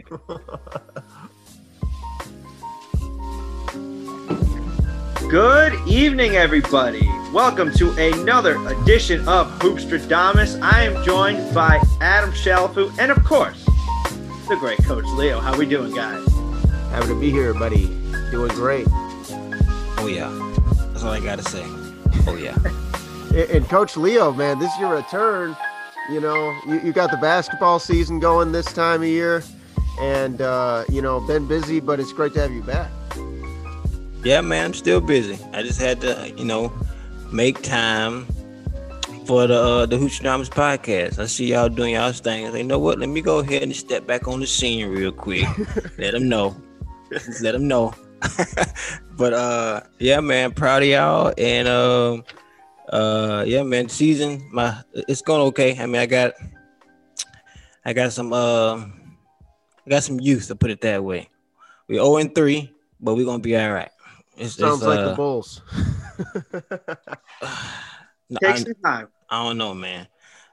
Good evening, everybody. Welcome to another edition of Hoopstradamus. I am joined by Adam Shalafu and, of course, the great Coach Leo. How we doing, guys? Happy to be here, buddy. Doing great. Oh yeah, that's all I gotta say. Oh yeah. and Coach Leo, man, this is your return. You know, you, you got the basketball season going this time of year, and uh, you know, been busy, but it's great to have you back. Yeah, man, I'm still busy. I just had to, you know, make time for the uh, the Hoopstradamus podcast. I see y'all doing y'all things. You know what? Let me go ahead and step back on the scene real quick. Let them know. Let them know. but uh, yeah, man, proud of y'all, and um, uh, yeah, man, season my it's going okay. I mean, I got, I got some uh, I got some youth to put it that way. We 0 and three, but we're gonna be all right. It's, Sounds it's, like uh, the Bulls. Take some time. I don't know, man.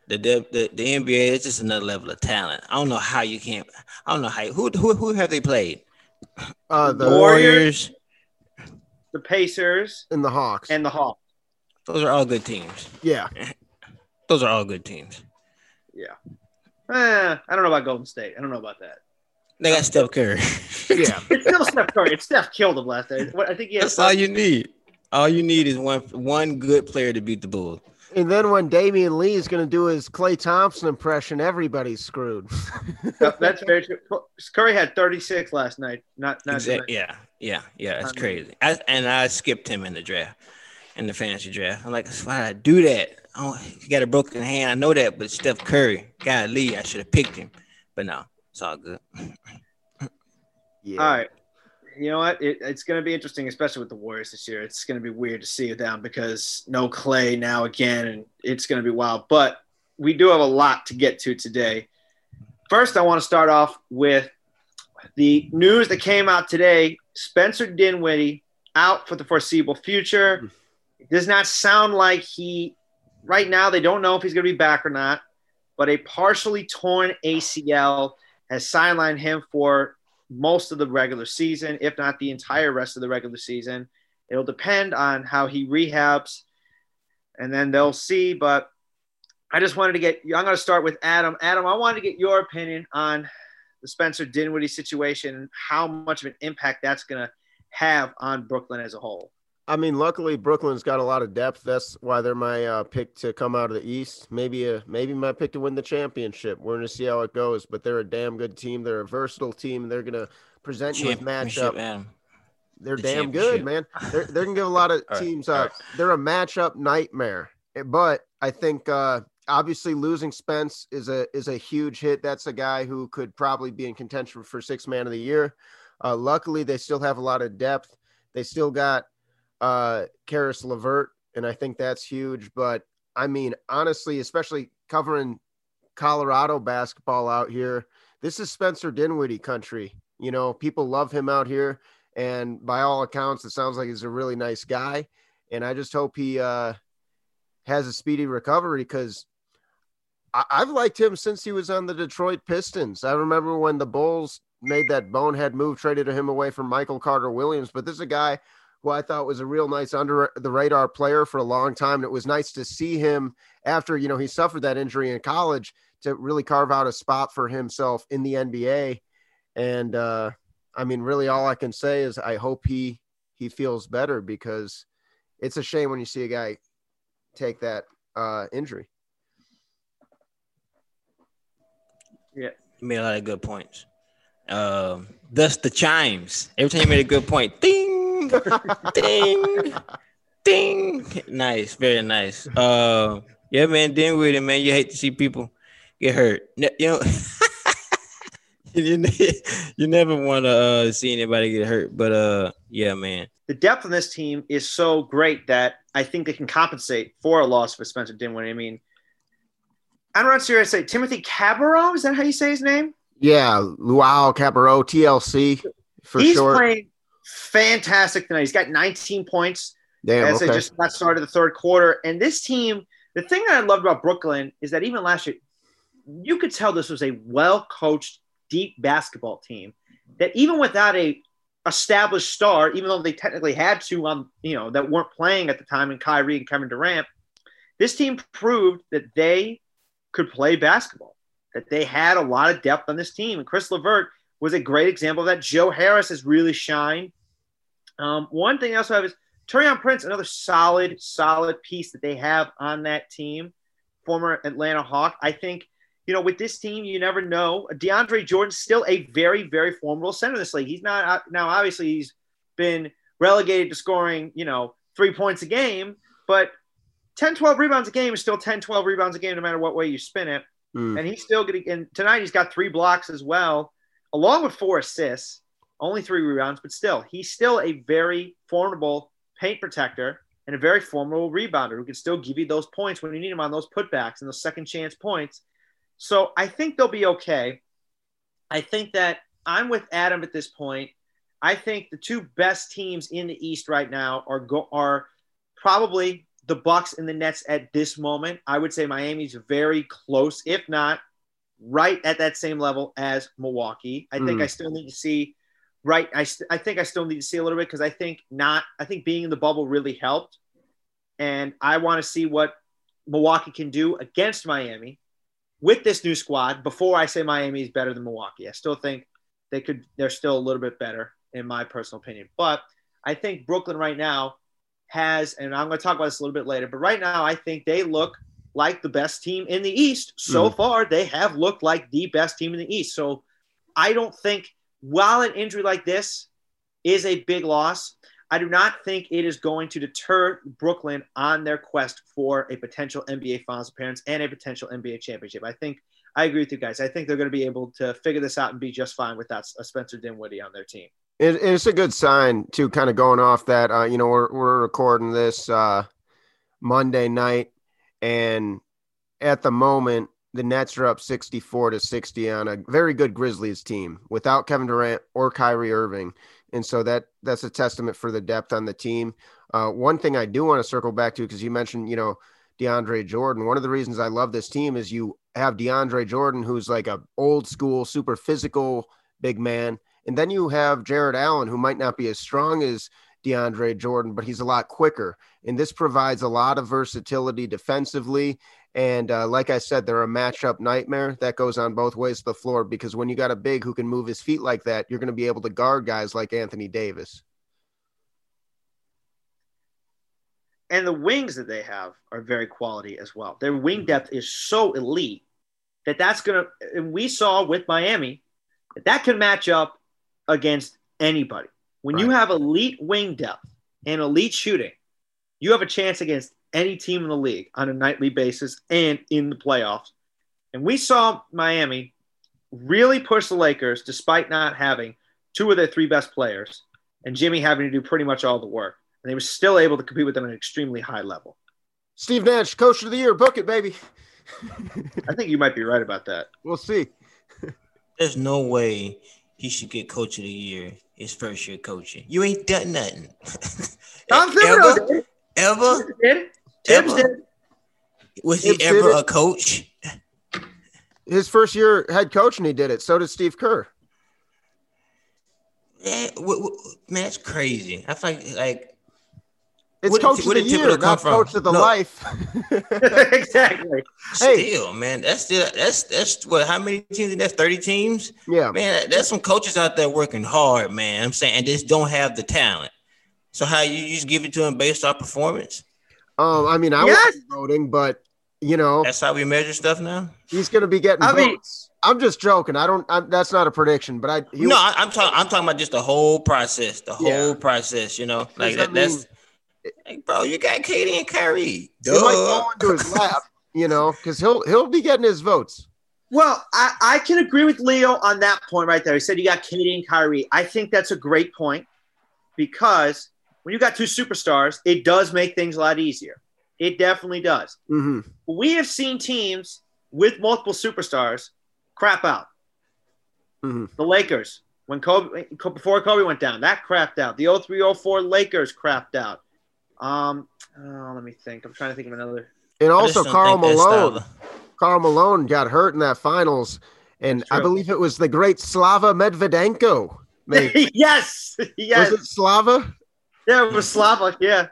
The, the the the NBA is just another level of talent. I don't know how you can't. I don't know how who who who have they played? Uh, the Warriors, the Pacers, and the Hawks, and the Hawks. Those are all good teams. Yeah, those are all good teams. Yeah. Eh, I don't know about Golden State. I don't know about that. They got Steph Curry. yeah, it's still Steph Curry. It's Steph killed him last night. I think he that's all you need. All you need is one one good player to beat the Bulls. And then when Damion Lee is going to do his Klay Thompson impression, everybody's screwed. that's very true. Curry had 36 last night. Not not exactly. yeah, yeah, yeah. It's um, crazy. I, and I skipped him in the draft, in the fantasy draft. I'm like, why did I do that? Oh, he got a broken hand. I know that, but Steph Curry, God Lee, I should have picked him. But no, it's all good. yeah. All right you know what? It, it's going to be interesting, especially with the Warriors this year. It's going to be weird to see them because no Klay now again, and it's going to be wild. But we do have a lot to get to today. First, I want to start off with the news that came out today. Spencer Dinwiddie out for the foreseeable future. It does not sound like he, right now, they don't know if he's going to be back or not, but a partially torn ACL has sidelined him for most of the regular season, if not the entire rest of the regular season. It'll depend on how he rehabs, and then they'll see. But I just wanted to get, I'm going to start with Adam. Adam, I wanted to get your opinion on the Spencer Dinwiddie situation and how much of an impact that's going to have on Brooklyn as a whole. I mean, luckily Brooklyn's got a lot of depth. That's why they're my uh, pick to come out of the East. Maybe a maybe my pick to win the championship. We're gonna see how it goes, but they're a damn good team. They're a versatile team. They're gonna present you with matchup. Man. They're the damn good, man. They're they're gonna give a lot of teams up. Right. They're a matchup nightmare. But I think uh, obviously losing Spence is a is a huge hit. That's a guy who could probably be in contention for six man of the year. Uh, luckily, they still have a lot of depth. They still got uh Caris LeVert, and I think that's huge. But I mean, honestly, especially covering Colorado basketball out here, this is Spencer Dinwiddie country. You know, people love him out here, and by all accounts, it sounds like he's a really nice guy. And I just hope he uh, has a speedy recovery because I- I've liked him since he was on the Detroit Pistons. I remember when the Bulls made that bonehead move, traded him away from Michael Carter Williams. But this is a guy who I thought was a real nice under the radar player for a long time. And it was nice to see him after, you know, he suffered that injury in college to really carve out a spot for himself in the NBA. And uh, I mean, really all I can say is I hope he he feels better because it's a shame when you see a guy take that uh, injury. Yeah, you made a lot of good points. Um, thus the chimes. Every time you made a good point, ding ding, ding. Nice, very nice. Uh, yeah, man, dealing with it, man. You hate to see people get hurt. You know, you, you never want to uh, see anybody get hurt, but uh, yeah, man. The depth on this team is so great that I think they can compensate for a loss for Spencer Dinwiddie. I mean, I'm not sure I say Timothy Cabarrot. Is that how you say his name? Yeah, Luwawu-Cabarrot, TLC for He's short. Playing, fantastic tonight. He's got 19 points Damn, as okay. they just got started the third quarter. And this team, the thing that I loved about Brooklyn is that even last year, you could tell this was a well coached deep basketball team that even without a established star, even though they technically had two on, you know, that weren't playing at the time, and Kyrie and Kevin Durant, this team proved that they could play basketball, that they had a lot of depth on this team. And Caris LeVert was a great example of that. Joe Harris has really shined. Um, one thing I also have is Taurean Prince, another solid, solid piece that they have on that team, former Atlanta Hawk. I think, you know, with this team, you never know. DeAndre Jordan's still a very, very formidable center in this league. He's not uh, now, obviously, he's been relegated to scoring, you know, three points a game, but 10, 12 rebounds a game is still 10, 12 rebounds a game, no matter what way you spin it. Mm. And he's still getting, and tonight he's got three blocks as well, along with four assists, only three rebounds, but still, he's still a very formidable paint protector and a very formidable rebounder who can still give you those points when you need them on those putbacks and those second chance points. So I think they'll be okay. I think that I'm with Adam at this point. I think the two best teams in the East right now are go, are probably the Bucks and the Nets at this moment. I would say Miami's very close, if not right at that same level as Milwaukee. I mm. think I still need to see right. I, st- I think I still need to see a little bit because I think not. I think being in the bubble really helped, and I want to see what Milwaukee can do against Miami with this new squad. Before I say Miami is better than Milwaukee, I still think they could. They're still a little bit better in my personal opinion, but I think Brooklyn right now has, and I'm going to talk about this a little bit later, but right now I think they look like the best team in the East. So mm. far, they have looked like the best team in the East. So I don't think while an injury like this is a big loss, I do not think it is going to deter Brooklyn on their quest for a potential NBA Finals appearance and a potential NBA championship. I think I agree with you guys. I think they're going to be able to figure this out and be just fine without a Spencer Dinwiddie on their team. It, it's a good sign too, kind of going off that. Uh, you know, we're we're recording this uh, Monday night, and at the moment, the Nets are up 64 to 60 on a very good Grizzlies team without Kevin Durant or Kyrie Irving. And so that that's a testament for the depth on the team. Uh, one thing I do want to circle back to because you mentioned, you know, DeAndre Jordan. One of the reasons I love this team is you have DeAndre Jordan, who's like a old school, super physical big man, and then you have Jarrett Allen, who might not be as strong as DeAndre Jordan, but he's a lot quicker. And this provides a lot of versatility defensively. And uh, like I said, they're a matchup nightmare that goes on both ways of the floor because when you got a big who can move his feet like that, you're going to be able to guard guys like Anthony Davis. And the wings that they have are very quality as well. Their wing depth is so elite that that's going to, and we saw with Miami that that can match up against anybody. When right. you have elite wing depth and elite shooting, you have a chance against any team in the league on a nightly basis and in the playoffs. And we saw Miami really push the Lakers despite not having two of their three best players and Jimmy having to do pretty much all the work. And they were still able to compete with them at an extremely high level. Steve Nash, coach of the year, book it, baby. I think you might be right about that. We'll see. There's no way he should get coach of the year his first year coaching. You ain't done nothing. Tom Thibodeau did. Ever? Thibs ever? did. Was he ever a coach? His first year head coach, and he did it. So did Steve Kerr. Yeah, w- w- man, it's crazy. I find like it's what, coach of the year, not from? coach of the no. life. exactly. Still, hey. man, that's still that's that's what how many teams? That's thirty teams. Yeah, man, there's some coaches out there working hard, man. I'm saying, and just don't have the talent. So how you just give it to them based off performance? Um, I mean, I yes. was voting, but you know, that's how we measure stuff now. He's going to be getting I votes. Mean, I'm just joking. I don't. I'm, that's not a prediction, but I. no, was, I, am talking. I'm talking about just the whole process. The whole yeah. process. You know, like that, mean, that's Hey, bro, you got KD and Kyrie. Duh. He might go into his lap, you know, because he'll he'll be getting his votes. Well, I, I can agree with Leo on that point right there. He said you got KD and Kyrie. I think that's a great point because when you got two superstars, it does make things a lot easier. It definitely does. Mm-hmm. We have seen teams with multiple superstars crap out. Mm-hmm. The Lakers, when Kobe before Kobe went down, that crapped out. The 0304 Lakers crapped out. Um, oh, let me think. I'm trying to think of another. And also, Karl Malone. Karl Malone got hurt in that finals, and I believe it was the great Slava Medvedenko. yes, yes. Was it Slava? Yeah, it was Slava. Yeah.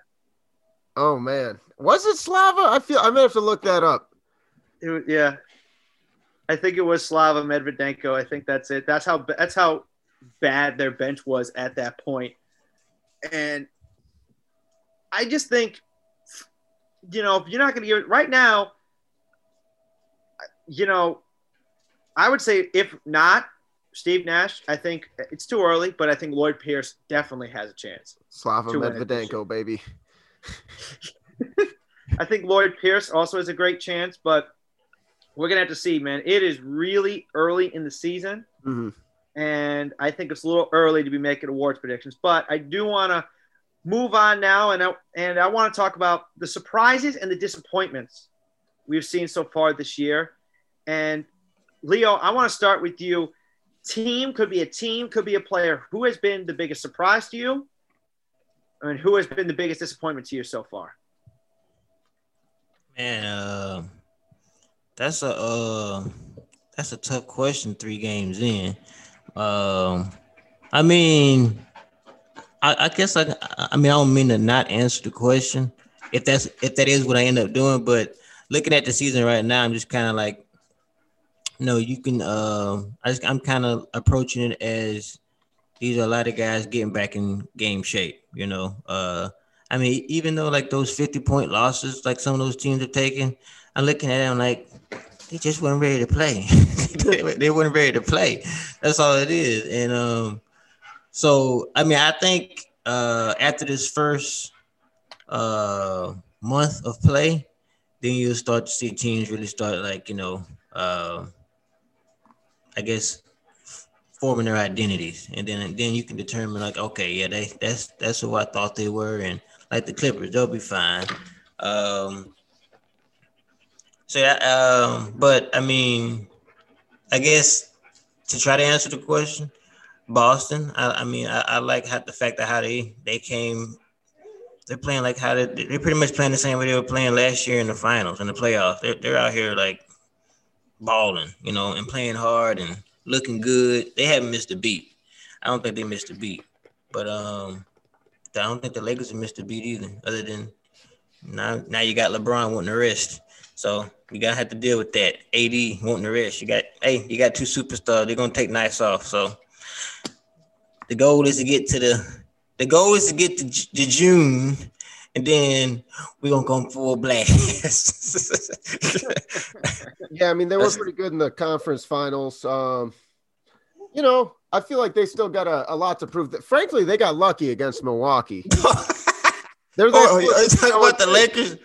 Oh man, was it Slava? I feel I may have to look that up. It, yeah, I think it was Slava Medvedenko. I think that's it. That's how that's how bad their bench was at that point. And I just think, you know, if you're not going to give it right now, you know, I would say if not Steve Nash, I think it's too early, but I think Lloyd Pierce definitely has a chance. Slava Medvedenko, baby. I think Lloyd Pierce also has a great chance, but we're gonna have to see, man. It is really early in the season, mm-hmm. and I think it's a little early to be making awards predictions. But I do want to move on now, and I, and I want to talk about the surprises and the disappointments we've seen so far this year. And Leo, I want to start with you. Team could be a team, could be a player. Who has been the biggest surprise to you, and who has been the biggest disappointment to you so far? Man, uh, that's a uh, that's a tough question. Three games in, um, I mean, I, I guess I, I mean I don't mean to not answer the question if that's if that is what I end up doing, but looking at the season right now, I'm just kind of like, no, you can. Uh, I just I'm kind of approaching it as these are a lot of guys getting back in game shape. You know, uh, I mean, even though like those 50 point losses, like some of those teams have taken, I'm looking at them like they just weren't ready to play. they weren't ready to play. That's all it is. And um, so I mean, I think uh, after this first uh, month of play, then you'll start to see teams really start like you know, uh, I guess forming their identities, and then then you can determine like, okay, yeah, they that's that's who I thought they were, and like the Clippers, they'll be fine. Um, so yeah, um, but I mean, I guess to try to answer the question, Boston. I, I mean, I, I, like how the fact that how they they came. They're playing like how they they're pretty much playing the same way they were playing last year in the finals in the playoffs. They're they're out here like balling, you know, and playing hard and looking good. They haven't missed a beat. I don't think they missed a beat, but um, I don't think the Lakers have missed a beat either. Other than now, now you got LeBron wanting to rest, so you gotta have to deal with that. AD wanting to rest. You got hey, you got two superstars. They're gonna take nights off. So the goal is to get to the the goal is to get to, to June, and then we're gonna come full blast. yeah, I mean they were pretty good in the conference finals. Um, you know, I feel like they still got a, a lot to prove. That frankly, they got lucky against Milwaukee. They're oh, are you talking about the Lakers?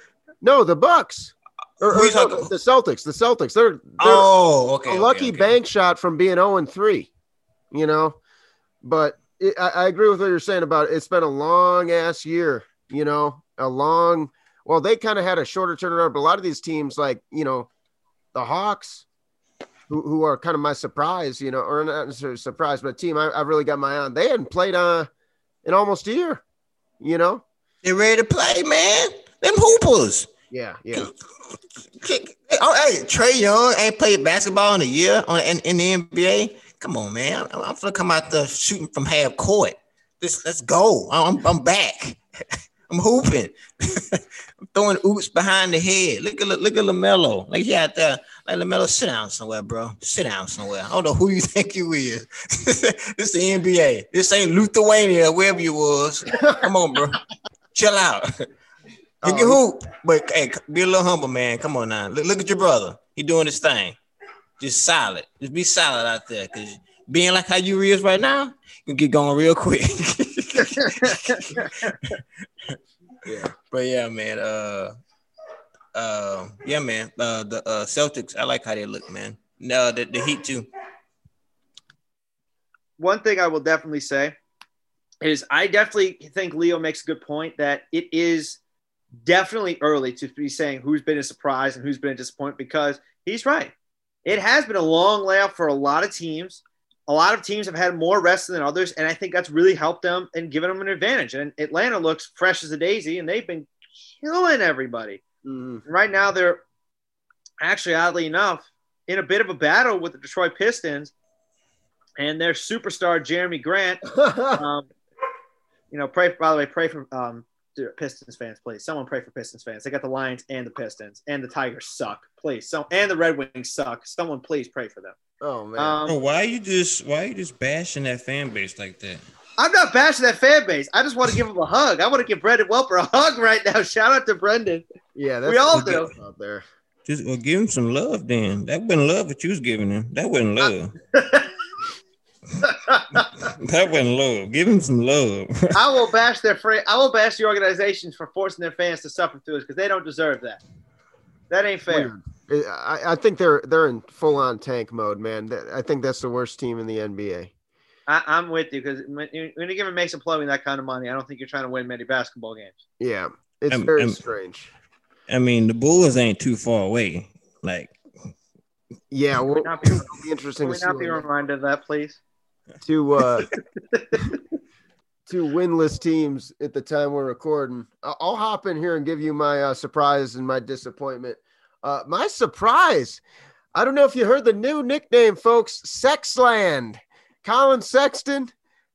No, the Bucks. Or, or no, the Celtics. The Celtics. They're, they're oh, okay. A lucky okay, okay. bank shot from being 0 and 3. You know, but it, I, I, agree with what you're saying about it. It's been a long ass year. You know, a long. Well, they kind of had a shorter turnaround, but a lot of these teams, like you know, the Hawks, who, who are kind of my surprise, you know, or not necessarily surprise, but team I, I really got my on. They hadn't played uh in almost a year, you know. They're ready to play, man. Them hoopers. Yeah, yeah. Oh, hey, Trae Young ain't played basketball in a year on in, in the NBA. Come on, man. I'm, I'm gonna come out the shooting from half court. Let's let's go. I'm I'm back. I'm hooping. I'm throwing oops behind the head. Look at look at LaMelo. Like he out there. Like LaMelo, sit down somewhere, bro. Sit down somewhere. I don't know who you think you is. this is the NBA. This ain't Lithuania, wherever you was. Come on, bro. Chill out. You can oh, hoop, but hey, be a little humble, man. Come on now. Look, look at your brother. He doing his thing. Just solid. Just be solid out there. Cause being like how you is right now, you can get going real quick. yeah. But yeah, man. Uh uh yeah, man. Uh the uh Celtics, I like how they look, man. No, the, the Heat too. One thing I will definitely say is I definitely think Leo makes a good point that it is definitely early to be saying who's been a surprise and who's been a disappointment because he's right. It has been a long layoff for a lot of teams. A lot of teams have had more rest than others, and I think that's really helped them and given them an advantage. And Atlanta looks fresh as a daisy, and they've been killing everybody. Mm-hmm. Right now, they're actually, oddly enough, in a bit of a battle with the Detroit Pistons and their superstar Jerami Grant. um, you know, pray. By the way, pray for um, Pistons fans, please. Someone pray for Pistons fans. They got the Lions and the Pistons, and the Tigers suck. Please, so and the Red Wings suck. Someone please pray for them. Oh man, um, why are you just why are you just bashing that fan base like that? I'm not bashing that fan base. I just want to give him a hug. I want to give Brendan Welper a hug right now. Shout out to Brendan. Yeah, we all do out there. Just well, give him some love. Then that wasn't love what you was giving him. That wasn't love. that wasn't love. Give him some love. I will bash their friend. I will bash the organizations for forcing their fans to suffer through this because they don't deserve that. That ain't fair. I, I think they're they're in full on tank mode, man. I think that's the worst team in the NBA. I, am with you because when, when you give a Mason Plumlee that kind of money, I don't think you're trying to win many basketball games. Yeah, it's very strange. I mean, the Bulls ain't too far away. Like, yeah, well, be, it'll be interesting. Can we not be reminded of that, please? To uh, two winless teams at the time we're recording. I'll hop in here and give you my uh, surprise and my disappointment. Uh, my surprise. I don't know if you heard the new nickname, folks. Sexland. Collin Sexton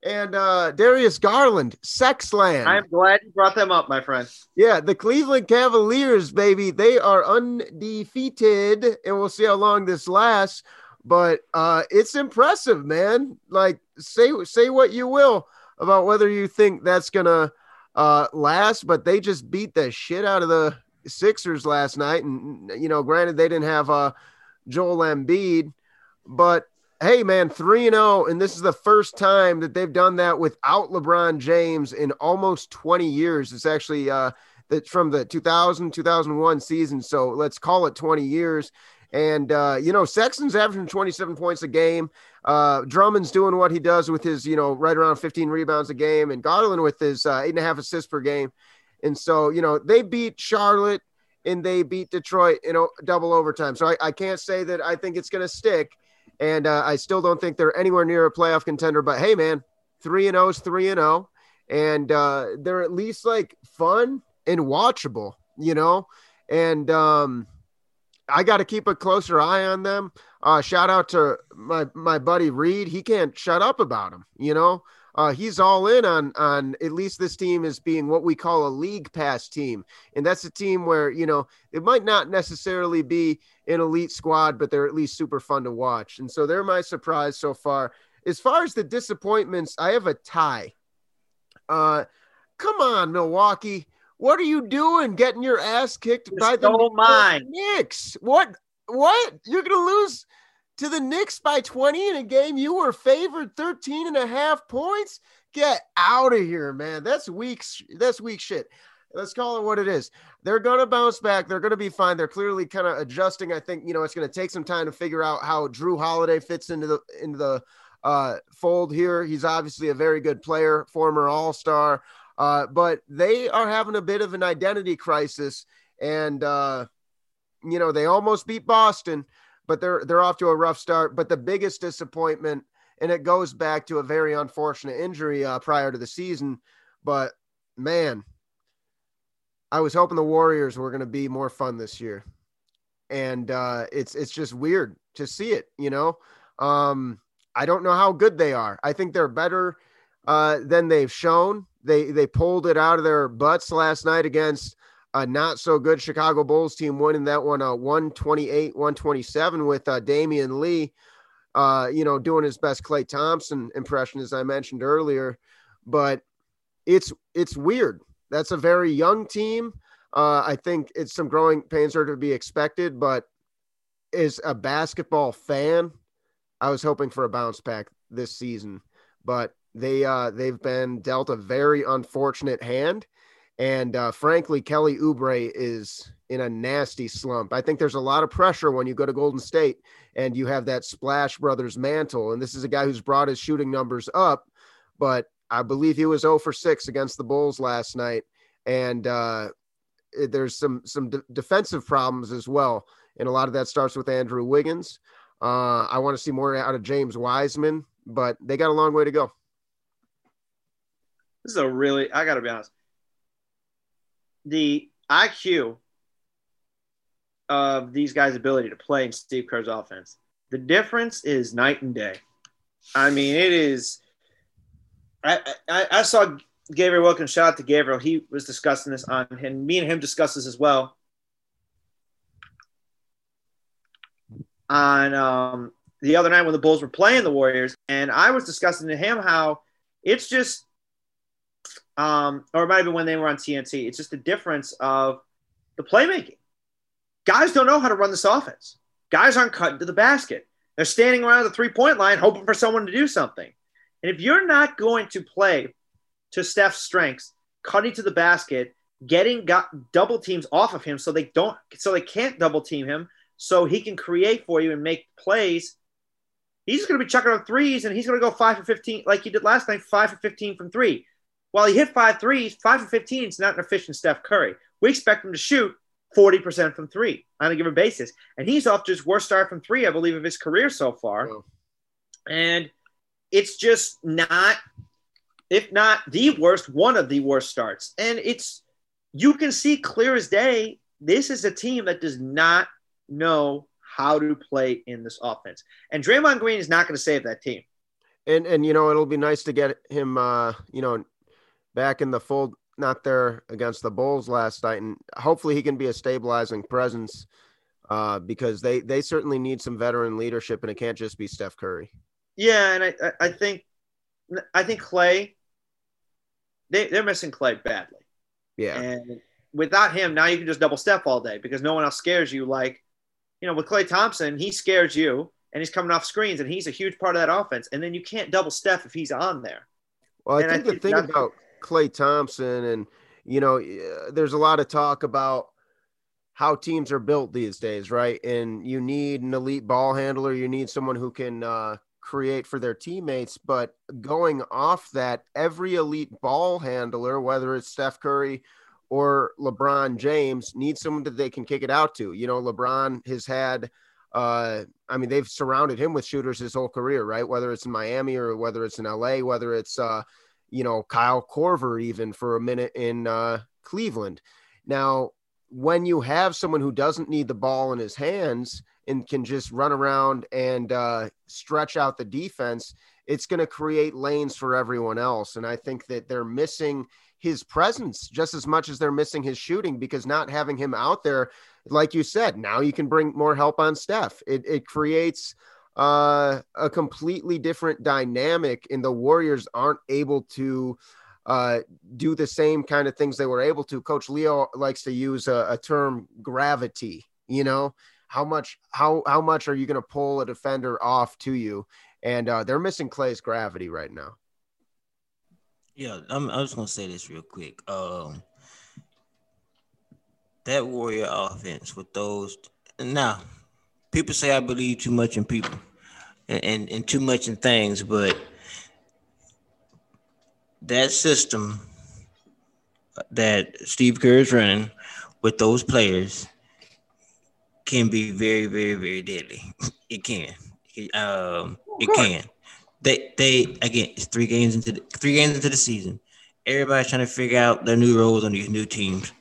and uh, Darius Garland, Sexland. I'm glad you brought them up, my friend. Yeah, the Cleveland Cavaliers, baby, they are undefeated, and we'll see how long this lasts. But uh, it's impressive, man. Like, say say what you will about whether you think that's gonna uh, last, but they just beat the shit out of the Sixers last night, and you know, granted they didn't have uh, Joel Embiid, but hey man 3 and 0 and this is the first time that they've done that without LeBron James in almost 20 years it's actually uh that from the 2000 2001 season so let's call it 20 years and uh, you know, Sexton's averaging 27 points a game. Uh, Drummond's doing what he does with his, you know, right around 15 rebounds a game, and Garland with his uh, eight and a half assists per game. And so, you know, they beat Charlotte and they beat Detroit in double overtime. So I, I can't say that I think it's going to stick. And uh, I still don't think they're anywhere near a playoff contender. But hey, man, three and zero oh is three and zero, oh. and uh, they're at least like fun and watchable, you know. And um, I got to keep a closer eye on them. Uh, shout out to my my buddy Reed. He can't shut up about them, you know. Uh, he's all in on on at least this team is being what we call a league pass team, and that's a team where you know it might not necessarily be an elite squad, but they're at least super fun to watch. And so they're my surprise so far. As far as the disappointments, I have a tie. Uh, come on, Milwaukee. What are you doing? Getting your ass kicked by the. Knicks? What? What? You're gonna lose to the Knicks by 20 in a game you were favored 13 and a half points? Get out of here, man. That's weak. That's weak shit. Let's call it what it is. They're going to bounce back. They're going to be fine. They're clearly kind of adjusting. I think, you know, it's going to take some time to figure out how Jrue Holiday fits into the into the uh, fold here. He's obviously a very good player, former All-Star. Uh, but they are having a bit of an identity crisis and uh, you know, they almost beat Boston but they're they're off to a rough start. But the biggest disappointment, and it goes back to a very unfortunate injury uh, prior to the season. But man, I was hoping the Warriors were going to be more fun this year, and uh, it's it's just weird to see it. You know, um, I don't know how good they are. I think they're better uh, than they've shown. They they pulled it out of their butts last night against a not so good Chicago Bulls team winning that one uh 128 127 with uh, Damion Lee uh you know doing his best Klay Thompson impression as I mentioned earlier. But it's it's weird. That's a very young team. Uh I think it's some growing pains are to be expected but as a basketball fan I was hoping for a bounce back this season. But they uh they've been dealt a very unfortunate hand and uh, frankly, Kelly Oubre is in a nasty slump. I think there's a lot of pressure when you go to Golden State and you have that Splash Brothers mantle. And this is a guy who's brought his shooting numbers up, but I believe he was 0 for 6 against the Bulls last night. And uh, there's some some de- defensive problems as well. And a lot of that starts with Andrew Wiggins. Uh, I want to see more out of James Wiseman, but they got a long way to go. This is a really, I got to be honest the IQ of these guys' ability to play in Steve Kerr's offense. The difference is night and day. I mean, it is. I, I, I saw Gabriel Wilkins. Shout out to Gabriel. He was discussing this on him. Me and him discussed this as well. On um, the other night when the Bulls were playing the Warriors, and I was discussing to him how it's just, um, or it might have been when they were on TNT. It's just the difference of the playmaking. Guys don't know how to run this offense. Guys aren't cutting to the basket. They're standing around the three point line hoping for someone to do something. And if you're not going to play to Steph's strengths, cutting to the basket, getting got double teams off of him so they don't so they can't double team him so he can create for you and make plays. He's going to be chucking up threes and he's going to go 5 for 15 like he did last night, 5 for 15 from 3. While he hit five threes, 5 for 15 is not an efficient Steph Curry. We expect him to shoot 40% from three on a given basis. And he's off to his worst start from three, I believe, of his career so far. And it's just not, if not the worst, one of the worst starts. And it's, you can see clear as day, this is a team that does not know how to play in this offense. And Draymond Green is not going to save that team. And, and, you know, it'll be nice to get him, uh, you know, back in the fold not there against the Bulls last night, and hopefully he can be a stabilizing presence uh, because they they certainly need some veteran leadership, and it can't just be Steph Curry. Yeah, and I I think I think Klay they they're missing Clay badly. Yeah, and without him, now you can just double Steph all day because no one else scares you. Like you know, with Klay Thompson, he scares you, and he's coming off screens, and he's a huge part of that offense. And then you can't double Steph if he's on there. Well, I think, I think the thing about Klay Thompson, and you know, there's a lot of talk about how teams are built these days, right? And you need an elite ball handler, you need someone who can uh, create for their teammates. But going off that, every elite ball handler, whether it's Steph Curry or LeBron James, needs someone that they can kick it out to. You know, LeBron has had. Uh, I mean, they've surrounded him with shooters his whole career, right? Whether it's in Miami or whether it's in LA, whether it's uh, you know, Kyle Korver even for a minute in uh, Cleveland. Now, when you have someone who doesn't need the ball in his hands and can just run around and uh, stretch out the defense, it's going to create lanes for everyone else. And I think that they're missing his presence just as much as they're missing his shooting because not having him out there, like you said, now you can bring more help on Steph. It, it creates uh, a completely different dynamic, and the Warriors aren't able to uh, do the same kind of things they were able to. Coach Leo likes to use a, a term gravity. You know how much how how much are you going to pull a defender off to you? And uh, they're missing Klay's gravity right now. Yeah, I'm, I was gonna say this real quick. Um, that Warrior offense with those now people say I believe too much in people and, and, and too much in things, but that system that Steve Kerr is running with those players can be very, very, very deadly. It can. um, it can. They they again, it's three games into the, three games into the season. Everybody's trying to figure out their new roles on these new teams.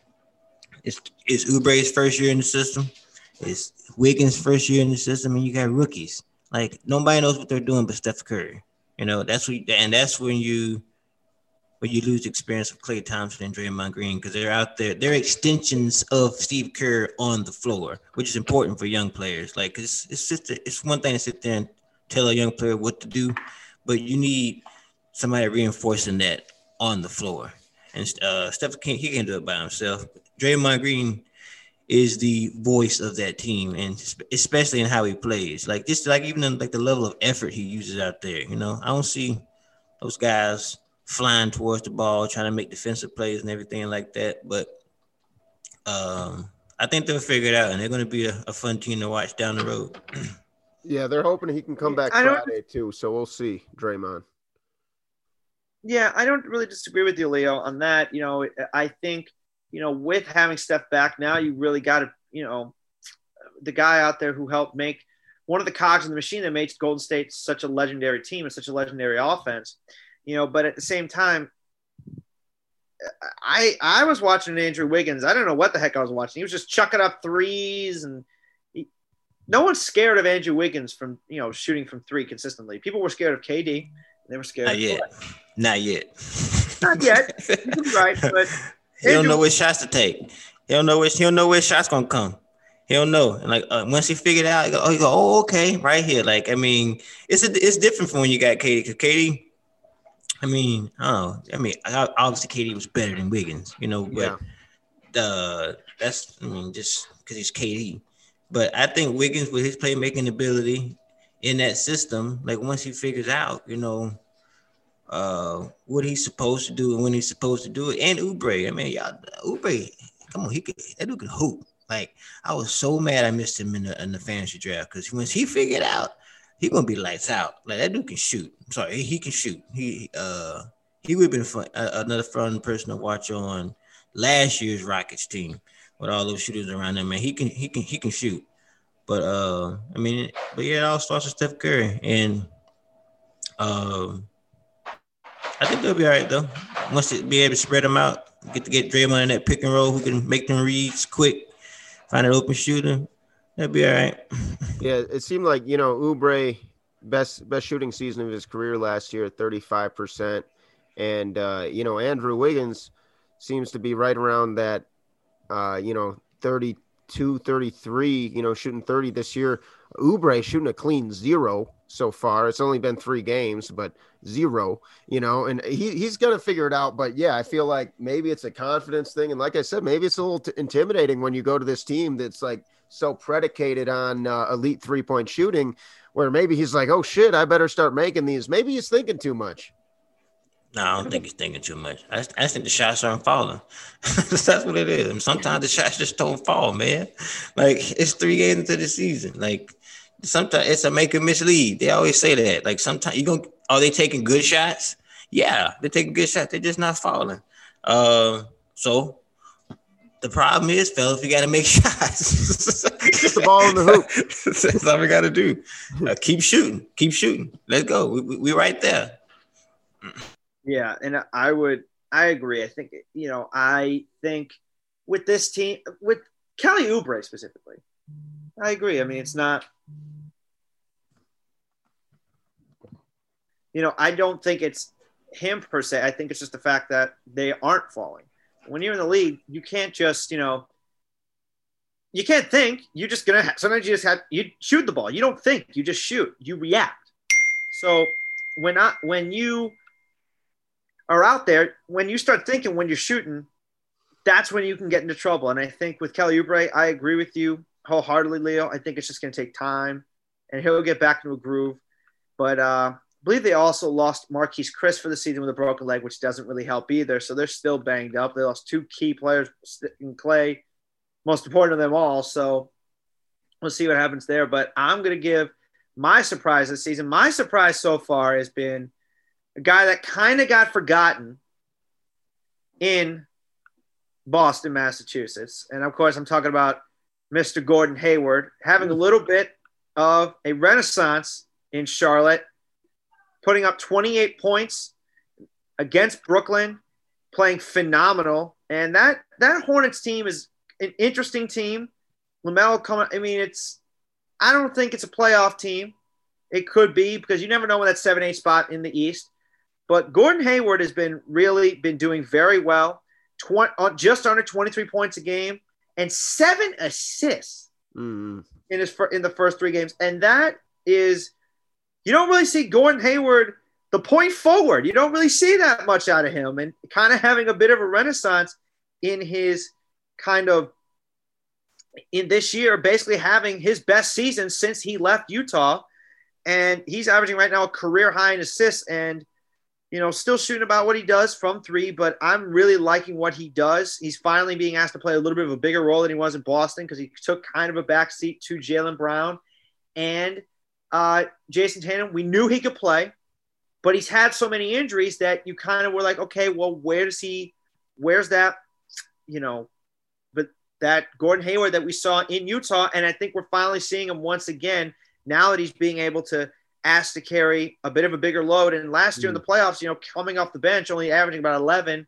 It's it's Oubre's first year in the system. It's Wiggins' first year in the system, and you got rookies. Like nobody knows what they're doing but Steph Curry. You know, that's what, and that's when you when you lose experience with Klay Thompson and Draymond Green because they're out there. They're extensions of Steve Kerr on the floor, which is important for young players. Like it's it's just a, it's one thing to sit there and tell a young player what to do, but you need somebody reinforcing that on the floor. And uh, Steph can't he can't do it by himself. Draymond Green is the voice of that team, and especially in how he plays. Like just like even in, like the level of effort he uses out there. You know, I don't see those guys flying towards the ball, trying to make defensive plays and everything like that. But um, I think they'll figure it out, and they're going to be a, a, fun team to watch down the road. yeah, they're hoping he can come back Friday too, so we'll see, Draymond. Yeah, I don't really disagree with you, Leo, on that. You know, I think – you know, with having Steph back now, you really got to, you know, the guy out there who helped make one of the cogs in the machine that makes Golden State such a legendary team and such a legendary offense, you know, but at the same time, I I was watching Andrew Wiggins. I don't know what the heck I was watching. He was just chucking up threes, and he, no one's scared of Andrew Wiggins from you know shooting from three consistently. People were scared of KD. They were scared. Not yet. Not yet. Not yet. right, but he don't know which shots to take. He don't know which. He don't know which shots gonna come. He don't know. And like uh, once he figured out, he go, oh, he go, oh, okay, right here. Like I mean, it's a, it's different from when you got KD. Cause KD, I mean, oh, I mean, obviously KD was better than Wiggins, you know, but yeah. uh, that's I mean, just because he's KD. But I think Wiggins with his playmaking ability in that system, like once he figures out, you know, uh, what he's supposed to do and when he's supposed to do it, and Oubre, I mean, y'all, Oubre, come on, he could that dude can hoop. Like I was so mad I missed him in the in the fantasy draft because once he figured out he gonna be lights out. Like that dude can shoot. I'm sorry, he can shoot. He uh he would have been fun, uh, another fun person to watch on last year's Rockets team with all those shooters around him. Man, he can he can he can shoot. But uh, I mean, but yeah, it all starts with Steph Curry, and um, I think they'll be all right though. Once they be able to spread them out, get to get Draymond in that pick and roll, who can make them reads quick find an open shooter. That'd be all right. yeah, it seemed like you know Oubre best best shooting season of his career last year, thirty five percent, and uh, you know Andrew Wiggins seems to be right around that, uh, you know 32, 33, you know shooting thirty this year. Oubre shooting a clean zero so far. It's only been three games, but zero, you know, and he, he's going to figure it out. But yeah, I feel like maybe it's a confidence thing. And like I said, maybe it's a little t- intimidating when you go to this team that's like so predicated on uh, elite three point shooting, where maybe he's like, oh shit, I better start making these. Maybe he's thinking too much. No, I don't think he's thinking too much. I, I think the shots aren't falling. That's what it is. Sometimes the shots just don't fall, man. Like it's three games into the season. Like sometimes it's a make or mislead. They always say that. Like sometimes you going are they taking good shots? Yeah, they're taking good shots. They're just not falling. Uh, so the problem is, fellas, we got to make shots. Get the ball in the hoop. That's all we got to do. Uh, keep shooting. Keep shooting. Let's go. We, we, we right there. Yeah, and I would. I agree. I think you know. I think with this team, with Kelly Oubre specifically, I agree. I mean, it's not you know, I don't think it's him per se. I think it's just the fact that they aren't falling. When you're in the league, you can't just, you know, you can't think. You're just gonna. Have, sometimes you just have you shoot the ball. You don't think. You just shoot. You react. So when I when you are out there, when you start thinking when you're shooting, that's when you can get into trouble. And I think with Kelly Oubre, I agree with you wholeheartedly, Leo. I think it's just going to take time, and he'll get back into a groove. But uh, believe they also lost Marquese Chriss for the season with a broken leg, which doesn't really help either. So they're still banged up. They lost two key players in Klay, most important of them all. So we'll see what happens there. But I'm going to give my surprise this season. My surprise so far has been a guy that kind of got forgotten in Boston, Massachusetts. And of course, I'm talking about Mr. Gordon Hayward having a little bit of a renaissance in Charlotte putting up 28 points against Brooklyn, playing phenomenal. And that that Hornets team is an interesting team. LaMelo coming. I mean, it's. I don't think it's a playoff team. It could be because you never know when that seven eight spot in the East. But Gordon Hayward has been really been doing very well. 20, uh, just under 23 points a game and seven assists mm. in his in the first three games, and that is you don't really see Gordon Hayward the point forward. You don't really see that much out of him, and kind of having a bit of a renaissance in his kind of in this year, basically having his best season since he left Utah, and he's averaging right now a career high in assists and. You know, still shooting about what he does from three, but I'm really liking what he does. He's finally being asked to play a little bit of a bigger role than he was in Boston because he took kind of a backseat to Jaylen Brown. And uh, Jayson Tatum, we knew he could play, but he's had so many injuries that you kind of were like, okay, well, where does he, where's that, you know, but that Gordon Hayward that we saw in Utah, and I think we're finally seeing him once again now that he's being able to ask to carry a bit of a bigger load. And last year mm. in the playoffs, you know, coming off the bench, only averaging about 11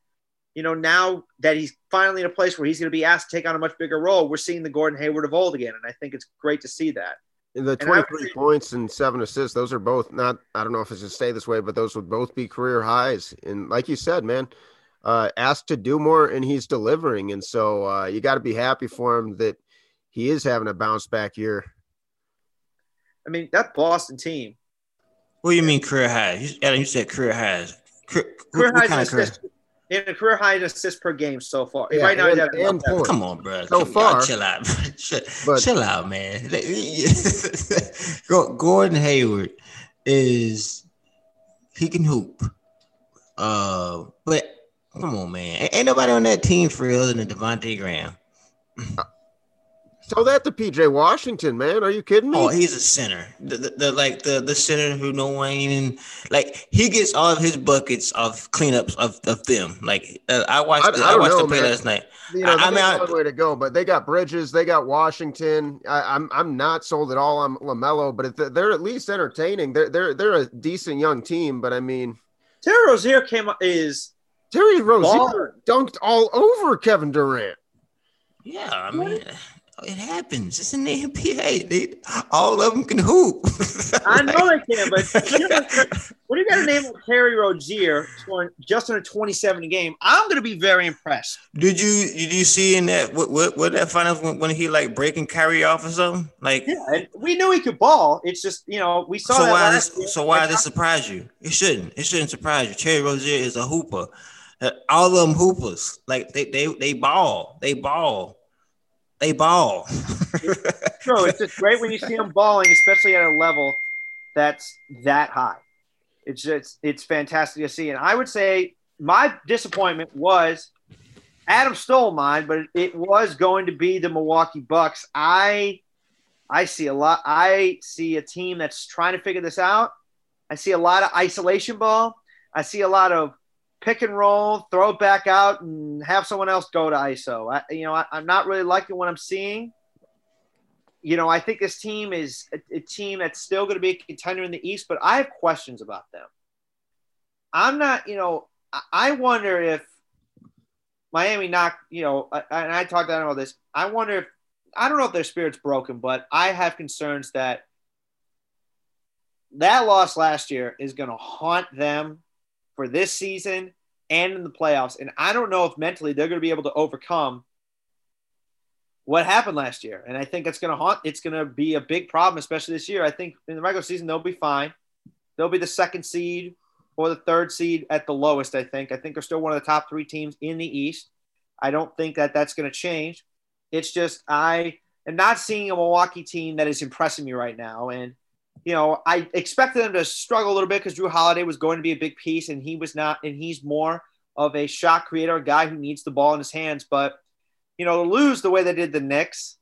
you know, now that he's finally in a place where he's going to be asked to take on a much bigger role, we're seeing the Gordon Hayward of old again, and I think it's great to see that. And the 23 and points and seven assists, those are both not, I don't know if it's to stay this way, but those would both be career highs. And like you said, man, uh, asked to do more and he's delivering. And so uh, you got to be happy for him that he is having a bounce back year. I mean, that Boston team. What do you mean career highs? You, you said career highs. Career, career highs kind of career? In a career high in assists per game so far. Yeah, right now, and, and come on, bro. So Come far, chill out, chill, but, chill out, man. Gordon Hayward is he can hoop, uh, but come on, man. Ain't nobody on that team for real than Devonte' Graham. Tell that to PJ Washington, man. Are you kidding me? Oh, he's a center. The, the, the, like the the center who no one even like he gets all of his buckets of cleanups of, of them. Like uh, I watched I, I, I watched know, the play man. last night. You know, I, I mean, one way to go, but they got Bridges, they got Washington. I, am I'm, I'm not sold at all on LaMelo, but they're at least entertaining. They're they're they're a decent young team, but I mean, Terry Rozier came up is Terry Rozier dunked all over Kevin Durant. Yeah, I mean. It happens. It's in the NBA. They, all of them can hoop. I know they can, but you know, what do you got to name Terry Rozier scoring just in a 27 game? I'm going to be very impressed. Did you did you see in that what what, what that finals when, when, he like breaking Kyrie off or something? Like yeah, we knew he could ball. It's just you know we saw. So why this? So why does it surprise you? It shouldn't. It shouldn't surprise you. Terry Rozier is a hooper. Uh, all of them hoopers. Like they they they ball. They ball they ball. true. It's just great when you see them balling, especially at a level that's that high. It's just it's fantastic to see. And I would say my disappointment was Adam stole mine, but it was going to be the Milwaukee Bucks. I I see a lot. I see a team that's trying to figure this out. I see a lot of isolation ball. I see a lot of pick and roll, throw it back out, and have someone else go to ISO. I, you know, I, am not really liking what I'm seeing. You know, I think this team is a, a team that's still going to be a contender in the East, but I have questions about them. I'm not, you know, I, I wonder if Miami knocked, you know, and I talked about all this. I wonder if I don't know if their spirit's broken, but I have concerns that that loss last year is going to haunt them for this season and in the playoffs. And I don't know if mentally they're going to be able to overcome what happened last year. And I think it's going to haunt, it's going to be a big problem, especially this year. I think in the regular season, they'll be fine. They'll be the second seed or the third seed at the lowest, I think. I think they're still one of the top three teams in the East. I don't think that that's going to change. It's just, I am not seeing a Milwaukee team that is impressing me right now. And you know, I expected them to struggle a little bit because Jrue Holiday was going to be a big piece, and he was not, and he's more of a shot creator, a guy who needs the ball in his hands. But you know, to lose the way they did the Knicks,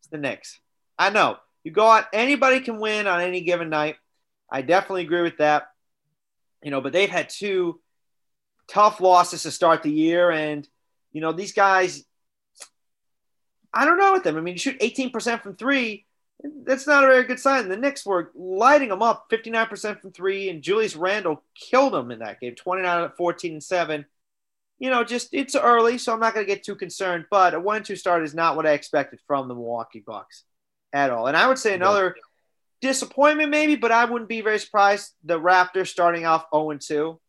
it's the Knicks. I know you go out, anybody can win on any given night. I definitely agree with that. You know, but they've had two tough losses to start the year, and you know these guys. I don't know with them. I mean, you shoot 18% from three that's not a very good sign. The Knicks were lighting them up 59% from three, and Julius Randle killed them in that game 29 14 and 7. You know, just it's early, so I'm not going to get too concerned. But a 1 2 start is not what I expected from the Milwaukee Bucks at all. And I would say another disappointment, maybe, but I wouldn't be very surprised. The Raptors starting off 0 2.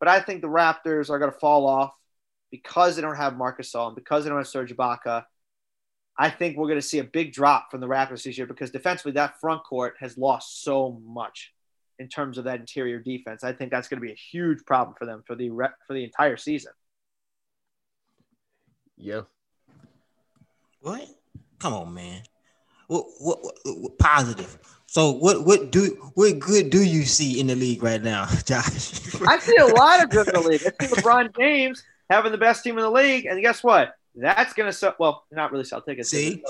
But I think the Raptors are going to fall off because they don't have Marcus Gasol and because they don't have Serge Ibaka I think we're going to see a big drop from the Raptors this year because defensively, that front court has lost so much in terms of that interior defense. I think that's going to be a huge problem for them for the for the entire season. Yeah. What? Come on, man. What, what, what, what, positive? So what what do what good do you see in the league right now, Josh? I see a lot of good in the league. I see LeBron James having the best team in the league, and guess what? That's going to sell. Well, not really sell tickets. See,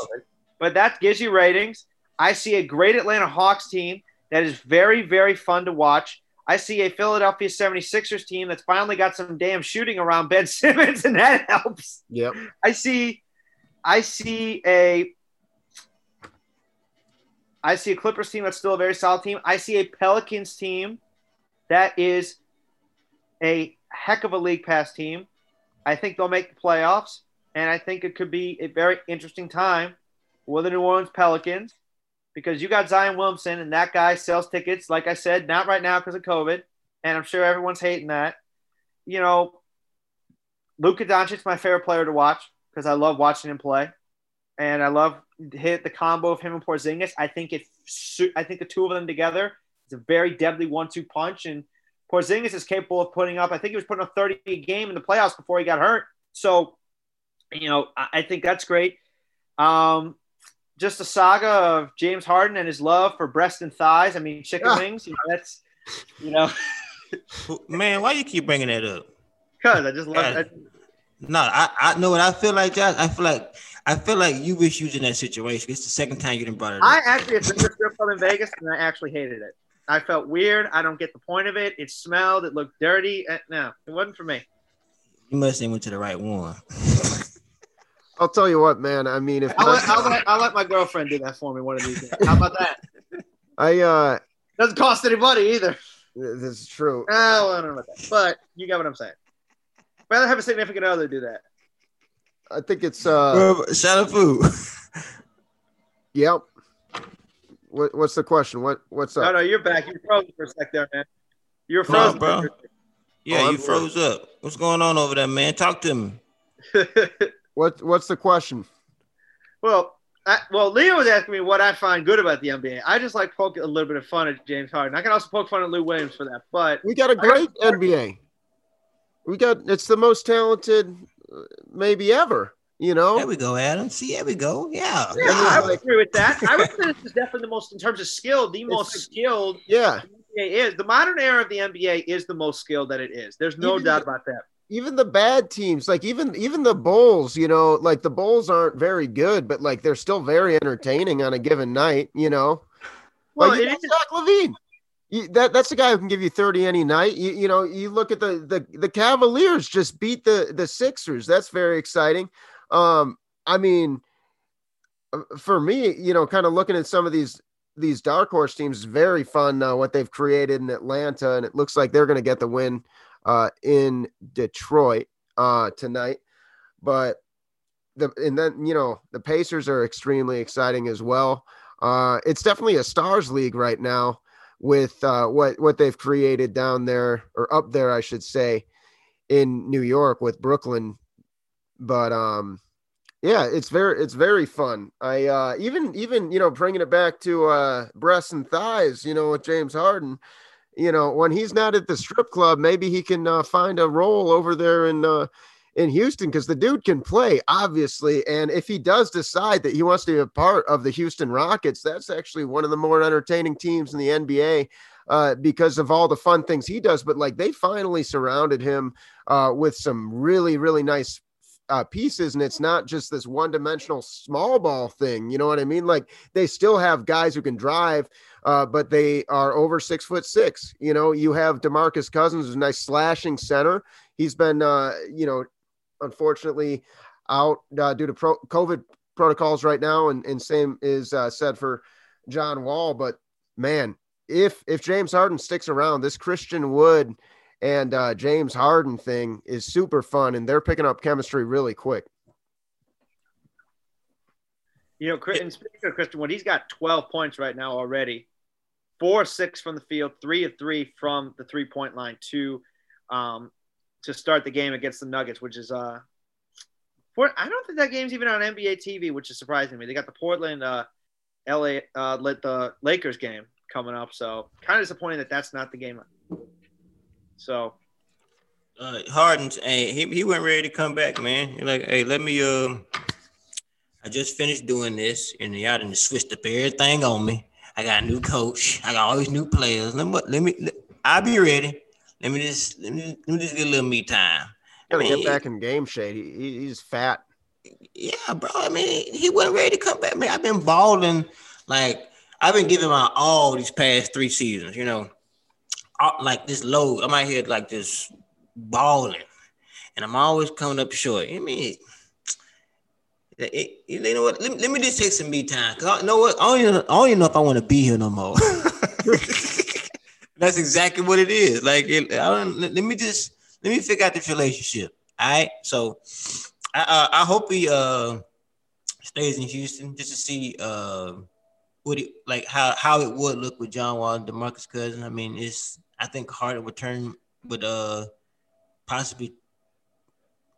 but that gives you ratings. I see a great Atlanta Hawks team that is very, very fun to watch. I see a Philadelphia 76ers team that's finally got some damn shooting around Ben Simmons, and that helps. Yep. I see, I see a, I see a Clippers team that's still a very solid team. I see a Pelicans team that is a heck of a league pass team. I think they'll make the playoffs, and I think it could be a very interesting time with the New Orleans Pelicans because you got Zion Williamson, and that guy sells tickets, like I said, not right now because of COVID, and I'm sure everyone's hating that. You know, Luka Doncic's my favorite player to watch because I love watching him play, and I love hit the combo of him and Porzingis. I think it, I think the two of them together is a very deadly one-two punch, and Porzingis is capable of putting up. I think he was putting up 30 a game in the playoffs before he got hurt. So, you know, I think that's great. Um, just a saga of James Harden and his love for breast and thighs. I mean, chicken ah. wings. You know, that's you know. Man, why you keep bringing that up? Because I just love it. No, I, I know what I feel like, Josh. I feel like I feel like you wish you was in that situation. It's the second time you didn't brought it up. I actually have been to strip club in Vegas and I actually hated it. I felt weird. I don't get the point of it. It smelled. It looked dirty. Eh, no, it wasn't for me. You must have went to the right one. I'll tell you what, man. I mean, if I'll let, I'll, let, I'll let my girlfriend do that for me one of these days. How about that? I uh doesn't cost any money either. This is true. Oh, well, I don't know about that, but you get what I'm saying. Rather have a significant other do that. I think it's uh food. yep. What, what's the question? What what's up? No, no, you're back. You froze for a sec there, man. You're frozen, no, bro. Yeah, oh, you froze up. What's going on over there, man? Talk to me. what What's the question? Well, I, well, Leo was asking me what I find good about the NBA. I just like poke a little bit of fun at James Harden. I can also poke fun at Lou Williams for that. But we got a great NBA. We got it's the most talented, uh, maybe ever. You know, there we go, Adam. See, there we go. Yeah, yeah, I would agree with that. I would say this is definitely the most, in terms of skill, the most it's, skilled. Yeah, the NBA is the modern era of the NBA is the most skilled that it is. There's no even doubt about that. Even the bad teams, like even even the Bulls, you know, like the Bulls aren't very good, but like they're still very entertaining on a given night. You know, well, like, it is Zach LaVine. You, that that's the guy who can give you 30 any night. You, you know, you look at the, the the Cavaliers just beat the the Sixers. That's very exciting. Um, I mean, uh, for me, you know, kind of looking at some of these these dark horse teams very fun uh, what they've created in Atlanta, and it looks like they're going to get the win uh, in Detroit uh, tonight. But the and then you know the Pacers are extremely exciting as well. Uh, it's definitely a stars league right now with uh, what what they've created down there or up there, I should say, in New York with Brooklyn but um yeah it's very it's very fun i uh even even you know bringing it back to uh breasts and thighs you know with james harden you know when he's not at the strip club maybe he can uh, find a role over there in uh in Houston because the dude can play, obviously. And if he does decide that he wants to be a part of the Houston Rockets, that's actually one of the more entertaining teams in the NBA uh, because of all the fun things he does. But like they finally surrounded him uh, with some really, really nice uh, pieces and it's not just this one dimensional small ball thing. You know what I mean? Like they still have guys who can drive, uh, but they are over six foot six. You know, you have DeMarcus Cousins, who's a nice slashing center. He's been, uh, you know, unfortunately out uh, due to pro- COVID protocols right now, and, and same is uh, said for John Wall. But man, if if James Harden sticks around, this Christian Wood and uh, James Harden thing is super fun, and they're picking up chemistry really quick. You know, and speaking of Christian Wood, he's got 12 points right now already. Four six from the field, three of three from the three point line, two um, to start the game against the Nuggets, which is uh, for, I don't think that game's even on NBA TV, which is surprising me. They got the Portland, uh, LA, uh, the Lakers game coming up, so kind of disappointing that that's not the game so uh Harden, hey, he, he went ready to come back, man. He's like, hey, let me um I just finished doing this and y'all done switched up everything on me. I got a new coach, I got all these new players. Let me let me let, I'll be ready. Let me just let me, let me just get a little me time. Gotta I mean, get back in game shape. He, he's fat. Yeah, bro. I mean, he wasn't ready to come back. Man, I've been balling like I've been giving my all these past three seasons. You know, like this load. I'm out here like this balling, and I'm always coming up short. I mean, it, you know what? Let, let, me just take some me time. Cause I, you know what? I don't, even, I don't even know if I want to be here no more. That's exactly what it is. Like, it, let, let me just let me figure out this relationship. All right, so I uh, I hope he uh stays in Houston just to see uh what it like how how it would look with John Wall and DeMarcus Cousins. I mean, it's I think Harden would turn would uh possibly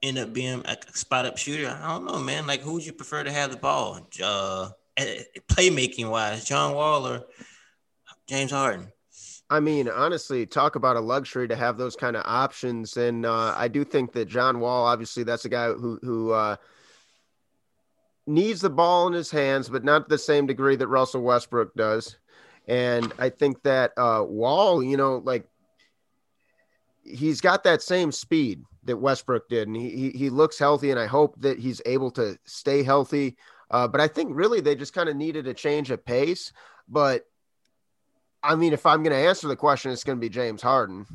end up being a spot up shooter. I don't know, man. Like, who would you prefer to have the ball? Uh, playmaking wise, John Wall or James Harden? I mean, honestly, talk about a luxury to have those kind of options. And uh, I do think that John Wall, obviously, that's a guy who who uh, needs the ball in his hands, but not the same degree that Russell Westbrook does. And I think that uh, Wall, you know, like he's got that same speed that Westbrook did, and he he, looks healthy, and I hope that he's able to stay healthy. Uh, but I think really they just kind of needed a change of pace. But I mean, if I'm going to answer the question, it's going to be James Harden,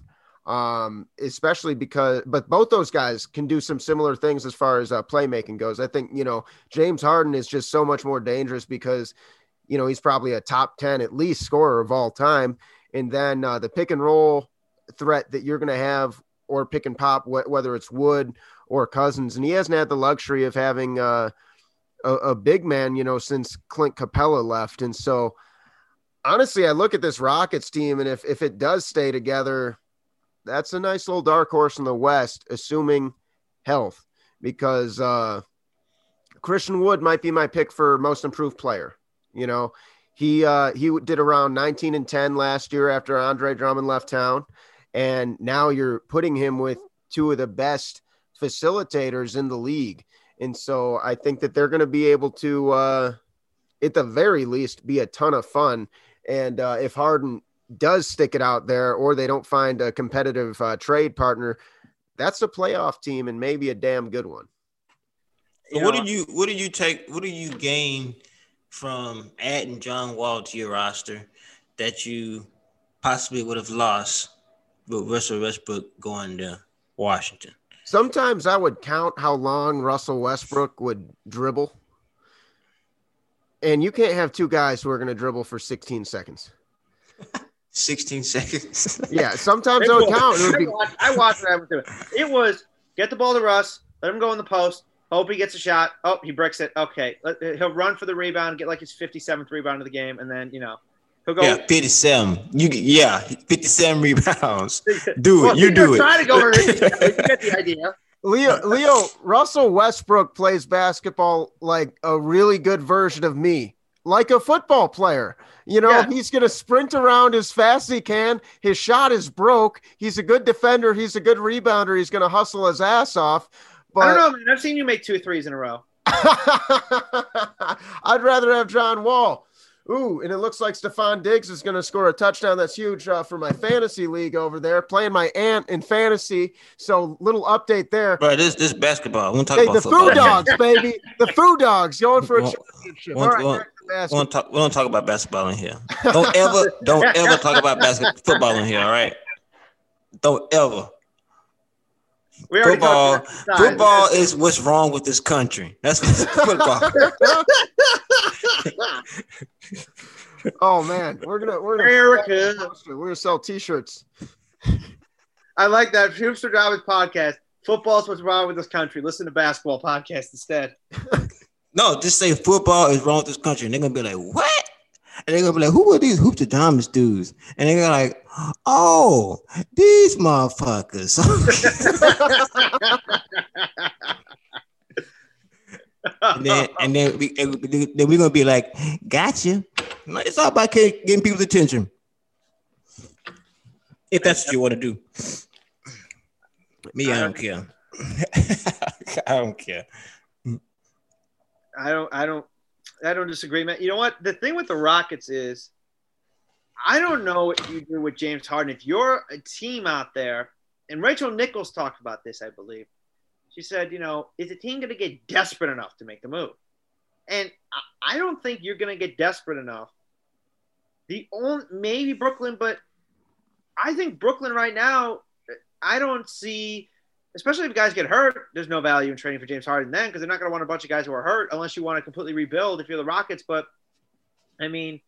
um, especially because, but both those guys can do some similar things as far as uh, playmaking goes. I think, you know, James Harden is just so much more dangerous because, you know, he's probably a top 10 at least scorer of all time. And then uh, the pick and roll threat that you're going to have or pick and pop, wh- whether it's Wood or Cousins. And he hasn't had the luxury of having uh, a, a, big man, you know, since Clint Capela left. And so, honestly, I look at this Rockets team, and if, if it does stay together, that's a nice little dark horse in the West, assuming health, because uh, Christian Wood might be my pick for most improved player. You know, he uh, he did around 19 and 10 last year after Andre Drummond left town. And now you're putting him with two of the best facilitators in the league. And so I think that they're going to be able to, uh, at the very least, be a ton of fun. And uh, if Harden does stick it out there or they don't find a competitive uh, trade partner, that's a playoff team and maybe a damn good one. So what did you what did you take what did you gain from adding John Wall to your roster that you possibly would have lost with Russell Westbrook going to Washington. Sometimes I would count how long Russell Westbrook would dribble. And you can't have two guys who are going to dribble for 16 seconds. 16 seconds. yeah, sometimes I would count. It, would be... I watched, I watched it. It was get the ball to Russ, let him go in the post, hope he gets a shot. Oh, he bricks it. Okay. He'll run for the rebound, get like his 57th rebound of the game, and then, you know, He'll go. Yeah, 57. You yeah, 57 rebounds. Do well, it. You do it. Trying to go over You get the idea. Leo, Leo, Russell Westbrook plays basketball like a really good version of me, like a football player. You know, yeah. he's going to sprint around as fast as he can. His shot is broke. He's a good defender. He's a good rebounder. He's going to hustle his ass off. But I don't know, man. I've seen you make two threes in a row. I'd rather have John Wall. Ooh, and it looks like Stefon Diggs is going to score a touchdown. That's huge uh, for my fantasy league over there. Playing my aunt in fantasy. So little update there. But this this basketball. We talk hey, about the football. Foo Dogs, baby. The Foo Dogs going for a championship. All right, we don't talk. We don't talk about basketball in here. Don't ever, don't ever talk about basketball football in here. All right. Don't ever. football, football is what's wrong with this country. That's football. oh man, we're gonna we're gonna America. We're gonna sell T-shirts. I like that Hoopstradamus podcast. Football's what's wrong with this country. Listen to basketball podcast instead. no, just say football is wrong with this country, and they're gonna be like, "What?" And they're gonna be like, "Who are these Hoopstradamus dudes?" And they're gonna like, "Oh, these motherfuckers." and then and then we then we're gonna be like, gotcha. It's all about getting people's attention. If that's what you want to do. Me, I don't care. I don't care. I don't I don't I don't disagree, man. You know what? The thing with the Rockets is I don't know what you do with James Harden. If you're a team out there, and Rachel Nichols talked about this, I believe. She said, you know, is the team going to get desperate enough to make the move? And I don't think you're going to get desperate enough. The only maybe Brooklyn, but I think Brooklyn right now, I don't see, especially if guys get hurt. There's no value in trading for James Harden then because they're not going to want a bunch of guys who are hurt unless you want to completely rebuild if you're the Rockets. But I mean,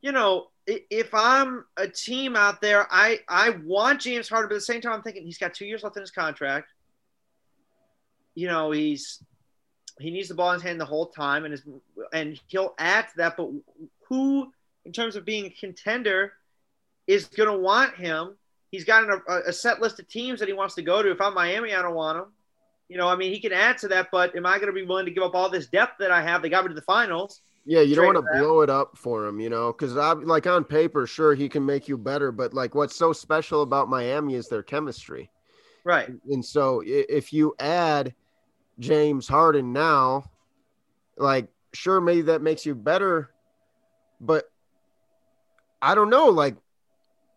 you know, if I'm a team out there, I I want James Harden, but at the same time, I'm thinking he's got two years left in his contract. You know, he's he needs the ball in his hand the whole time, and is and he'll add to that. But who, in terms of being a contender, is going to want him? He's got a, a set list of teams that he wants to go to. If I'm Miami, I don't want him. You know, I mean, he can add to that, but am I going to be willing to give up all this depth that I have? They got me to the finals. Yeah, you don't want to blow it up for him, you know, because like on paper, sure he can make you better, but like what's so special about Miami is their chemistry, right? And so if you add James Harden now, like sure maybe that makes you better, but I don't know. Like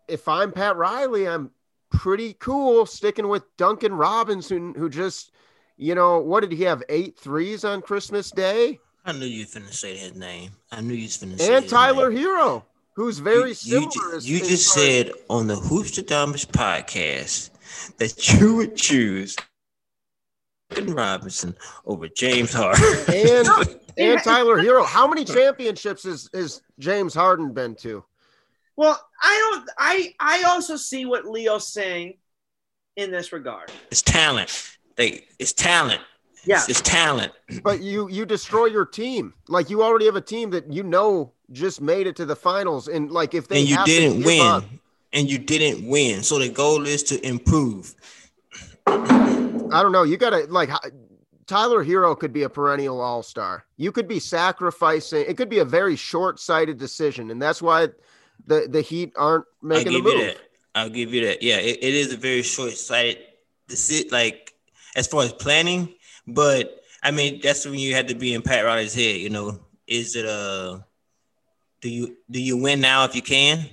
if I'm Pat Riley, I'm pretty cool sticking with Duncan Robinson, who just, you know, what did he have? Eight threes on Christmas Day. I knew you were finna say his name. I knew you was finna say. And Tyler name. Herro, who's very you, similar. You, you just said on the Hoopstradamus podcast that you would choose Robinson over James Harden and and Tyler Herro. How many championships has is James Harden been to? Well, I don't. I I also see what Leo's saying in this regard. It's talent. They it's talent. Yeah, it's, it's talent. But you you destroy your team. Like you already have a team that you know just made it to the finals, and like if they and you didn't win, up, and you didn't win, so the goal is to improve. I don't know. You got to like Tyler Herro could be a perennial all star. You could be sacrificing. It could be a very short sighted decision, and that's why the the Heat aren't making the move. I'll give you that. Yeah, it, it is a very short sighted decision. Like as far as planning, but I mean that's when you had to be in Pat Riley's head. You know, is it a uh, do you do you win now if you can?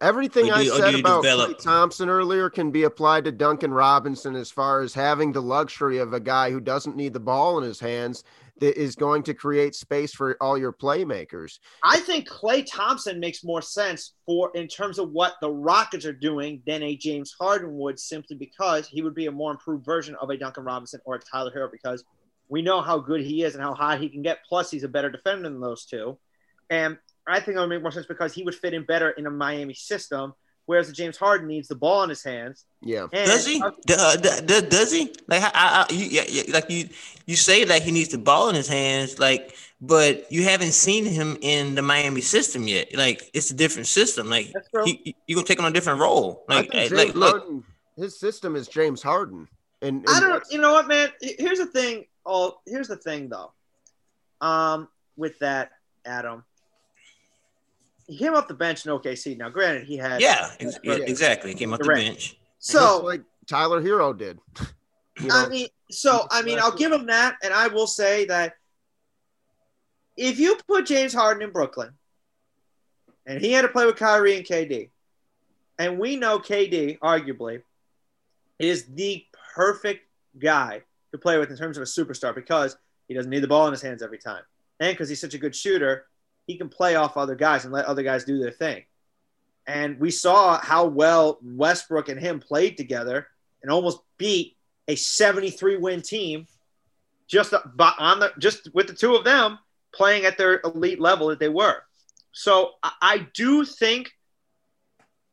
Everything I said about Klay Thompson earlier can be applied to Duncan Robinson as far as having the luxury of a guy who doesn't need the ball in his hands that is going to create space for all your playmakers. I think Klay Thompson makes more sense for in terms of what the Rockets are doing than a James Harden would simply because he would be a more improved version of a Duncan Robinson or a Tyler Herro because we know how good he is and how high he can get. Plus, he's a better defender than those two. And I think it would make more sense because he would fit in better in a Miami system, whereas James Harden needs the ball in his hands. Yeah, and does he? Uh, does he? Like, I, I, you, yeah, like you, you say that he needs the ball in his hands, like, but you haven't seen him in the Miami system yet. Like, it's a different system. Like, he, you gonna take on a different role. Like, like, like look, his system is James Harden. And, and I don't. You know what, man? Here's the thing. Oh, here's the thing, though. Um, with that, Adam he came off the bench in OKC. Now, granted, he had yeah, ex- exactly. He came off the, the bench. So like Tyler Herro did. You know? I mean, so I mean, I'll give him that, and I will say that if you put James Harden in Brooklyn, and he had to play with Kyrie and KD, and we know KD arguably is the perfect guy to play with in terms of a superstar because he doesn't need the ball in his hands every time, and because he's such a good shooter he can play off other guys and let other guys do their thing. And we saw how well Westbrook and him played together and almost beat a 73 win team just on the just with the two of them playing at their elite level that they were. So I do think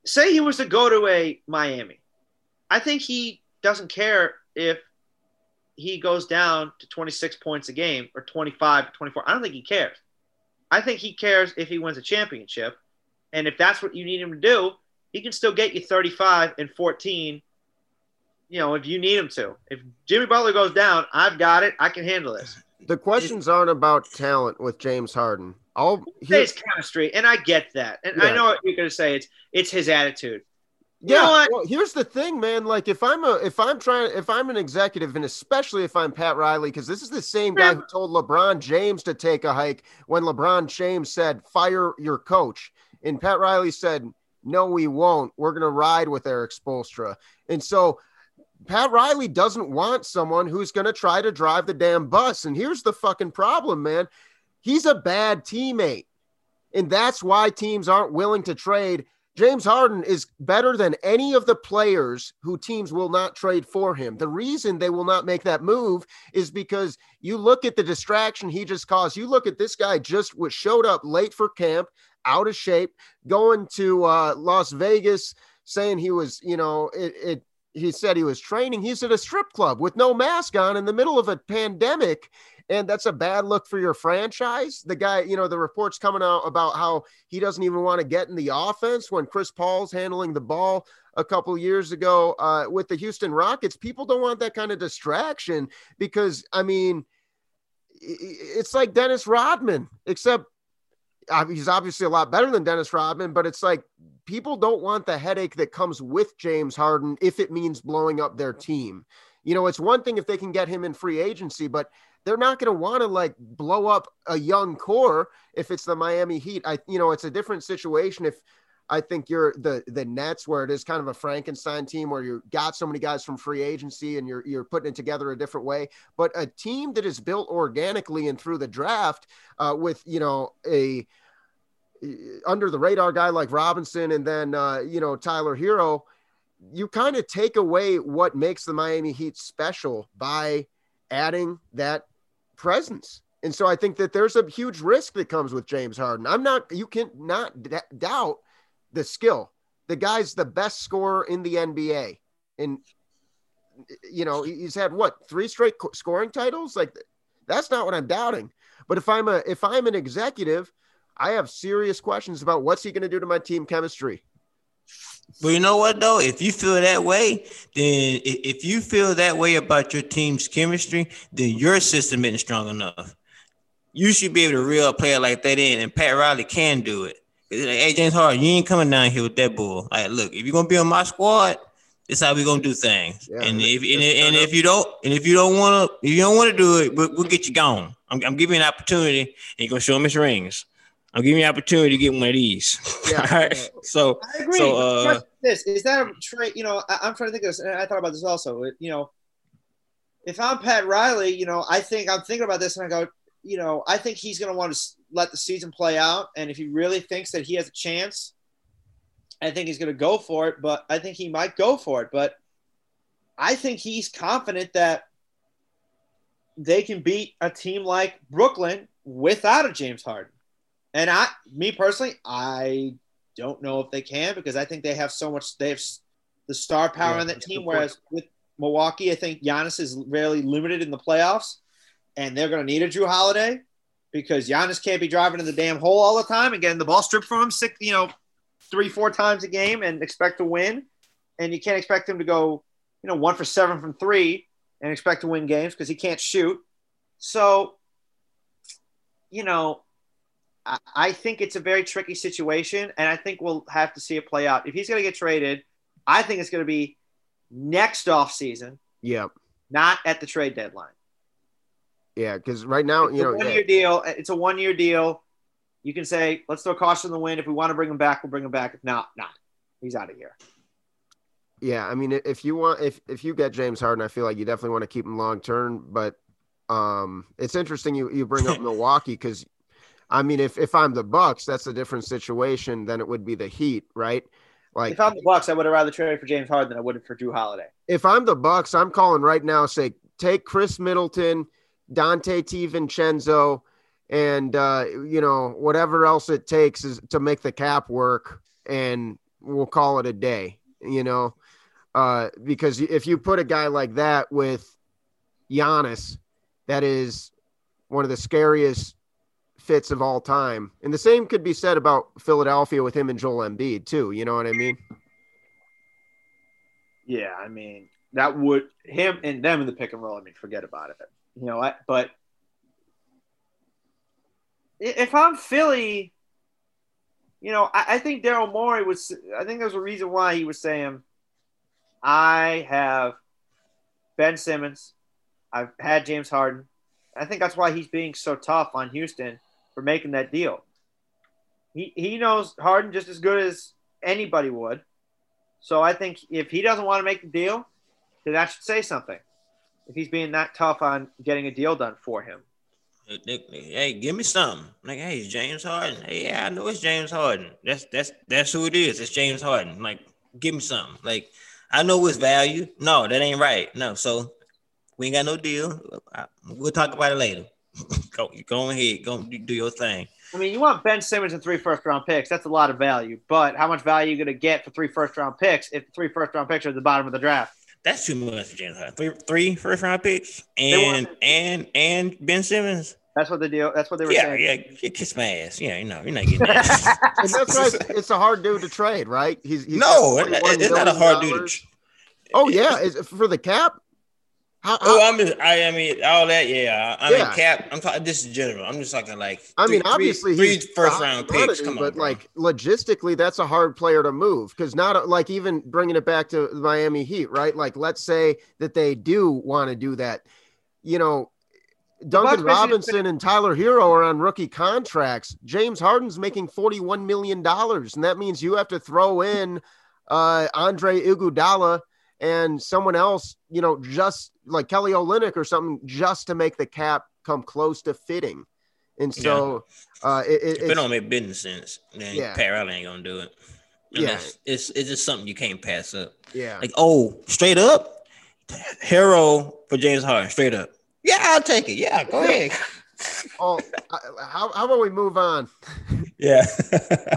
say he was to go to a Miami. I think he doesn't care if he goes down to 26 points a game or 25, 24. I don't think he cares. I think he cares if he wins a championship. And if that's what you need him to do, he can still get you 35 and 14, you know, if you need him to. If Jimmy Butler goes down, I've got it. I can handle this. The questions aren't about talent with James Harden. Say it's chemistry, and I get that. And yeah. I know what you're going to say. It's it's his attitude yeah. Well, here's the thing, man. Like if I'm a if I'm trying if I'm an executive and especially if I'm Pat Riley, because this is the same guy who told LeBron James to take a hike when LeBron James said, fire your coach. And Pat Riley said, No, we won't. We're gonna ride with Erik Spoelstra. And so Pat Riley doesn't want someone who's gonna try to drive the damn bus. And here's the fucking problem, man. He's a bad teammate. And that's why teams aren't willing to trade James Harden is better than any of the players who teams will not trade for him. The reason they will not make that move is because you look at the distraction he just caused. You look at this guy just was showed up late for camp, out of shape, going to uh, Las Vegas, saying he was, you know, it, it he said he was training. He's at a strip club with no mask on in the middle of a pandemic. And that's a bad look for your franchise. The guy, you know, the reports coming out about how he doesn't even want to get in the offense when Chris Paul's handling the ball a couple years ago uh, with the Houston Rockets. People don't want that kind of distraction because, I mean, it's like Dennis Rodman, except he's obviously a lot better than Dennis Rodman, but it's like people don't want the headache that comes with James Harden if it means blowing up their team. You know, it's one thing if they can get him in free agency, but they're not going to want to like blow up a young core if it's the Miami Heat. I, you know, it's a different situation if I think you're the the Nets where it is kind of a Frankenstein team where you got so many guys from free agency and you're you're putting it together a different way. But a team that is built organically and through the draft uh, with you know a under the radar guy like Robinson and then uh, you know Tyler Herro, you kind of take away what makes the Miami Heat special by adding that presence. And so I think that there's a huge risk that comes with James Harden. I'm not you can not d- doubt the skill. The guy's the best scorer in the NBA. And you know, he's had what, three straight scoring titles? Like that's not what I'm doubting. But if I'm a if I'm an executive I have serious questions about what's he going to do to my team chemistry. But you know what though? If you feel that way, then if you feel that way about your team's chemistry, then your system isn't strong enough. You should be able to reel a player like that in, and Pat Riley can do it. Like, hey James Harden, you ain't coming down here with that bull. Like, look, if you're gonna be on my squad, this how we gonna do things. Yeah, and if and, and, if you don't and if you don't wanna if you don't want to do it, we'll, we'll get you gone. I'm, I'm giving you an opportunity, and you're gonna show him his rings. I'm giving you an opportunity to get one of these. Yeah. All right. So I agree. So, uh, this is that a trade? You know, I, am trying to think of this, and I thought about this also. You know, if I'm Pat Riley, you know, I think I'm thinking about this, and I go, you know, I think he's going to want to let the season play out, and if he really thinks that he has a chance, I think he's going to go for it. But I think he might go for it. But I think he's confident that they can beat a team like Brooklyn without a James Harden. And I, me personally, I don't know if they can because I think they have so much. They have the star power yeah, on that team. Whereas with Milwaukee, I think Giannis is really limited in the playoffs, and they're going to need a Jrue Holiday because Giannis can't be driving in the damn hole all the time and getting the ball stripped from him six, you know, three, four times a game and expect to win. And you can't expect him to go, you know, one for seven from three and expect to win games because he can't shoot. So, you know, I think it's a very tricky situation, and I think we'll have to see it play out. If he's going to get traded, I think it's going to be next off season. Yep. Not at the trade deadline. Yeah, because right now, it's you know, one year deal. It's a one year deal. You can say, let's throw caution in the wind. If we want to bring him back, we'll bring him back. If not, not. He's out of here. Yeah, I mean, if you want, if if you get James Harden, I feel like you definitely want to keep him long term. But um, it's interesting you you bring up Milwaukee because I mean, if if I'm the Bucks, that's a different situation than it would be the Heat, right? Like if I'm the Bucks, I would have rather traded for James Harden than I would have for Jrue Holiday. If I'm the Bucks, I'm calling right now. Say take Khris Middleton, Donte DiVincenzo, and uh, you know whatever else it takes is to make the cap work, and we'll call it a day. You know, uh, because if you put a guy like that with Giannis, that is one of the scariest fits of all time. And the same could be said about Philadelphia with him and Joel Embiid too. You know what I mean? Yeah, I mean that would him and them in the pick and roll. I mean, forget about it. You know what? But if I'm Philly, you know, I, I think Daryl Morey was. I think there's a reason why he was saying, "I have Ben Simmons, I've had James Harden." I think that's why he's being so tough on Houston for making that deal. He he knows Harden just as good as anybody would. So I think if he doesn't want to make the deal, then that should say something. If he's being that tough on getting a deal done for him. Hey, give me something. Like, hey, it's James Harden. Hey, yeah, I know it's James Harden. That's that's that's who it is. It's James Harden. Like, give me something. Like, I know his value. No, that ain't right. No, so we ain't got no deal. We'll talk about it later. go, go ahead, go do your thing. I mean, you want Ben Simmons and three first round picks. That's a lot of value. But how much value are you going to get for three first round picks if three first round picks are at the bottom of the draft? That's too much for James Harden. Three, three first round picks and and and Ben Simmons. That's what the deal. That's what they were yeah, saying. Yeah, yeah, kiss my ass. Yeah, you know, you're not getting that. that's right. It's a hard dude to trade, right? He's, he's no, it's not a hard dude. To, oh yeah, is for the cap? How, oh, I'm just, I, I mean, all that, yeah. I yeah. mean, cap. I'm talking this is general. I'm just talking like. I mean, obviously, three, three first round picks. Come but on, like logistically, that's a hard player to move because not like even bringing it back to Miami Heat, right? Like, let's say that they do want to do that. You know, Duncan Robinson and Tyler Herro are on rookie contracts. James Harden's making $41 million. And that means you have to throw in uh, Andre Iguodala and someone else, you know, just like Kelly Olynyk or something, just to make the cap come close to fitting. And so, yeah. uh, it, it, if it don't make business sense, then yeah. Pat Riley ain't gonna do it. And yeah, it's it's just something you can't pass up. Yeah, like oh, straight up, Herro for James Harden, straight up. Yeah, I'll take it. Yeah, go ahead. oh, how how about we move on? Yeah.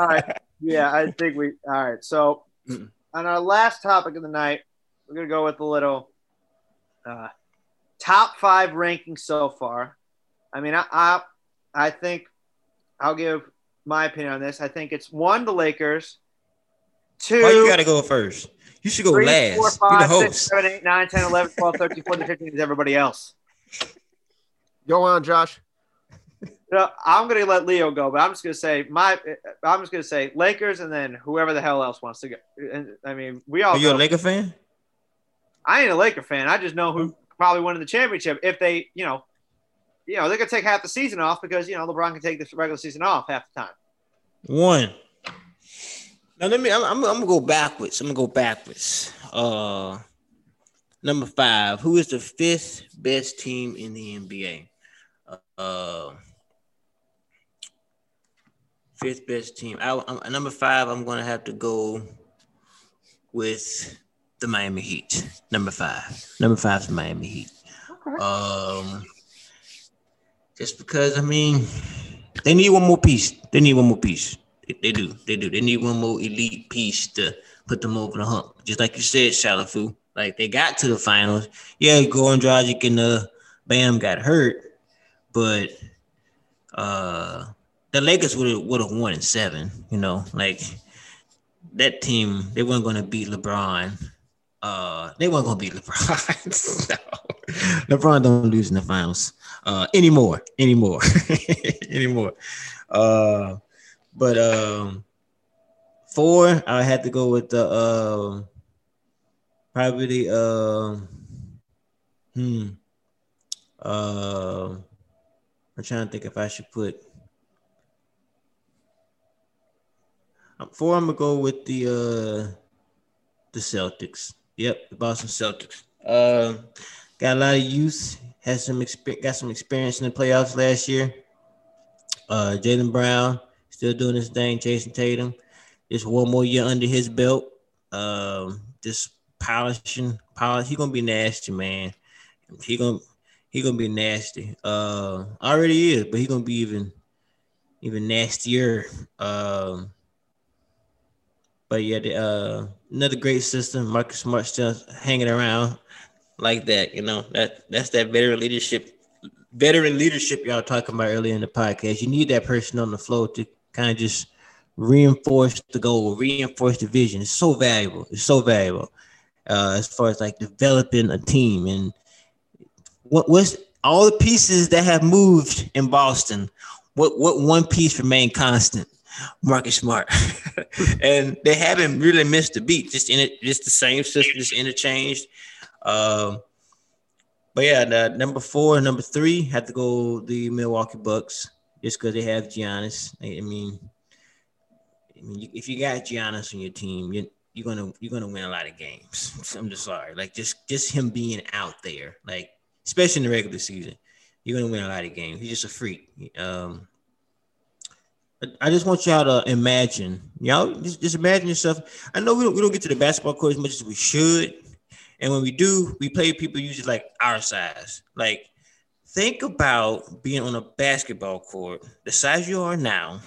all right. Yeah, I think we. All right. So, on our last topic of the night, we're gonna go with a little uh, top five ranking so far. I mean, I, I, I think I'll give my opinion on this. I think it's one the Lakers. Two. Why you got to go first? You should go three, last. Four, five, You're the host. Six, 7, 8, 9, 10, 11, 12, 13, 14, 15 is everybody else. Go on, Josh. No, I'm going to let Leo go, but I'm just going to say my. I'm just going to say Lakers, and then whoever the hell else wants to go. And I mean, we all. Are you a Laker fan? I ain't a Laker fan. I just know who probably winning the championship if they, you know, you know, they're gonna take half the season off because you know LeBron can take the regular season off half the time. One. Now let me. I'm, I'm, I'm gonna go backwards. I'm gonna go backwards. Uh, number five. Who is the fifth best team in the NBA? Uh, fifth best team. I, I'm, number five. I'm gonna have to go with the Miami Heat. Number five. Number five is Miami Heat. Okay. Um, just because I mean, they need one more piece. They need one more piece. They, they do. They do. They need one more elite piece to put them over the hump. Just like you said, Shalafu. Like they got to the finals. Yeah, Goran Dragic and uh, Bam got hurt, but uh, the Lakers would have would have won in seven. You know, like that team, they weren't going to beat LeBron uh, they weren't gonna beat LeBron. no. LeBron don't lose in the finals uh, anymore, anymore, anymore. Uh, but um, four, I had to go with the uh, probably uh, hmm. Uh, I'm trying to think if I should put four. I'm gonna go with the uh, the Celtics. Yep, the Boston Celtics. Uh, got a lot of youth. Has some experience. Got some experience in the playoffs last year. Uh, Jaylen Brown still doing his thing. Jayson Tatum, just one more year under his belt. Um, just polishing, polish. He gonna be nasty, man. He gonna he gonna be nasty. Uh, already is, but he gonna be even even nastier. Um, but yeah, the, uh, another great system. Marcus Smart still hanging around like that. You know that that's that veteran leadership, veteran leadership y'all talking about earlier in the podcast. You need that person on the floor to kind of just reinforce the goal, reinforce the vision. It's so valuable. It's so valuable uh, as far as like developing a team and what was all the pieces that have moved in Boston. What what one piece remained constant? Marcus Smart, and they haven't really missed the beat. Just in it, just the same system, just interchanged. Um, but yeah, the number four number three had to go the Milwaukee Bucks just because they have Giannis. I mean, I mean, if you got Giannis on your team, you're, you're gonna you're gonna win a lot of games. I'm just sorry, like just just him being out there, like especially in the regular season, you're gonna win a lot of games. He's just a freak. Um, I just want y'all to imagine, y'all just, just imagine yourself. I know we don't, we don't get to the basketball court as much as we should. And when we do, we play people usually like our size. Like, think about being on a basketball court, the size you are now,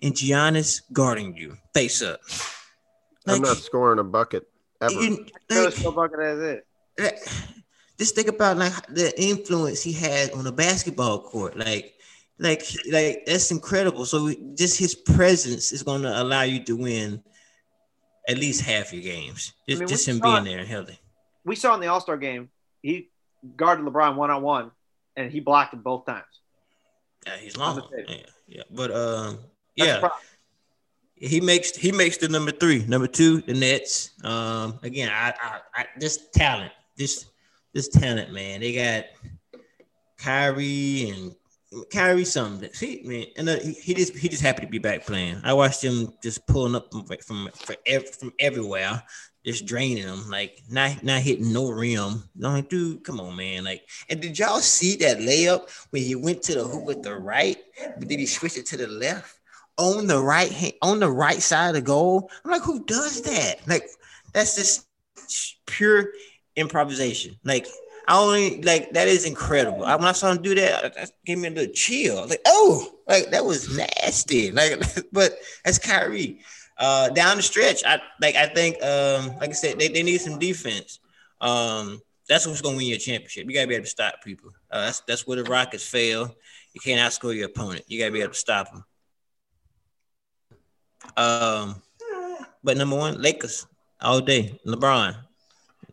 and Giannis guarding you face up. Like, I'm not scoring a bucket. ever. You, like, still bucket as it. Just think about like the influence he had on the basketball court. Like, like, like that's incredible. So just his presence is going to allow you to win at least half your games. Just, I mean, just him being there and healthy. We saw in the All Star game, he guarded LeBron one on one, and he blocked him both times. Yeah, he's long. Yeah, yeah, but um, yeah, he makes he makes the number three. Number two, the Nets. Um, again, I, I, I this talent, this this talent, man. They got Kyrie and Kyrie something. He man, and uh, he, he, just he just happy to be back playing. I watched him just pulling up from from from, from everywhere, just draining them, like not not hitting no rim. I'm like, dude, come on, man. Like, and did y'all see that layup when he went to the hoop with the right, but then he switched it to the left? on the right hand, on the right side of the goal. I'm like, who does that? Like, that's just pure improvisation. Like, I only like that is incredible. I, when I saw him do that, that gave me a little chill. Like, oh, like that was nasty. Like, but that's Kyrie. Uh, down the stretch, I like. I think, um, like I said, they, they need some defense. Um, that's what's going to win your championship. You got to be able to stop people. Uh, that's that's where the Rockets fail. You can't outscore your opponent. You got to be able to stop them. Um, but number one, Lakers all day. LeBron.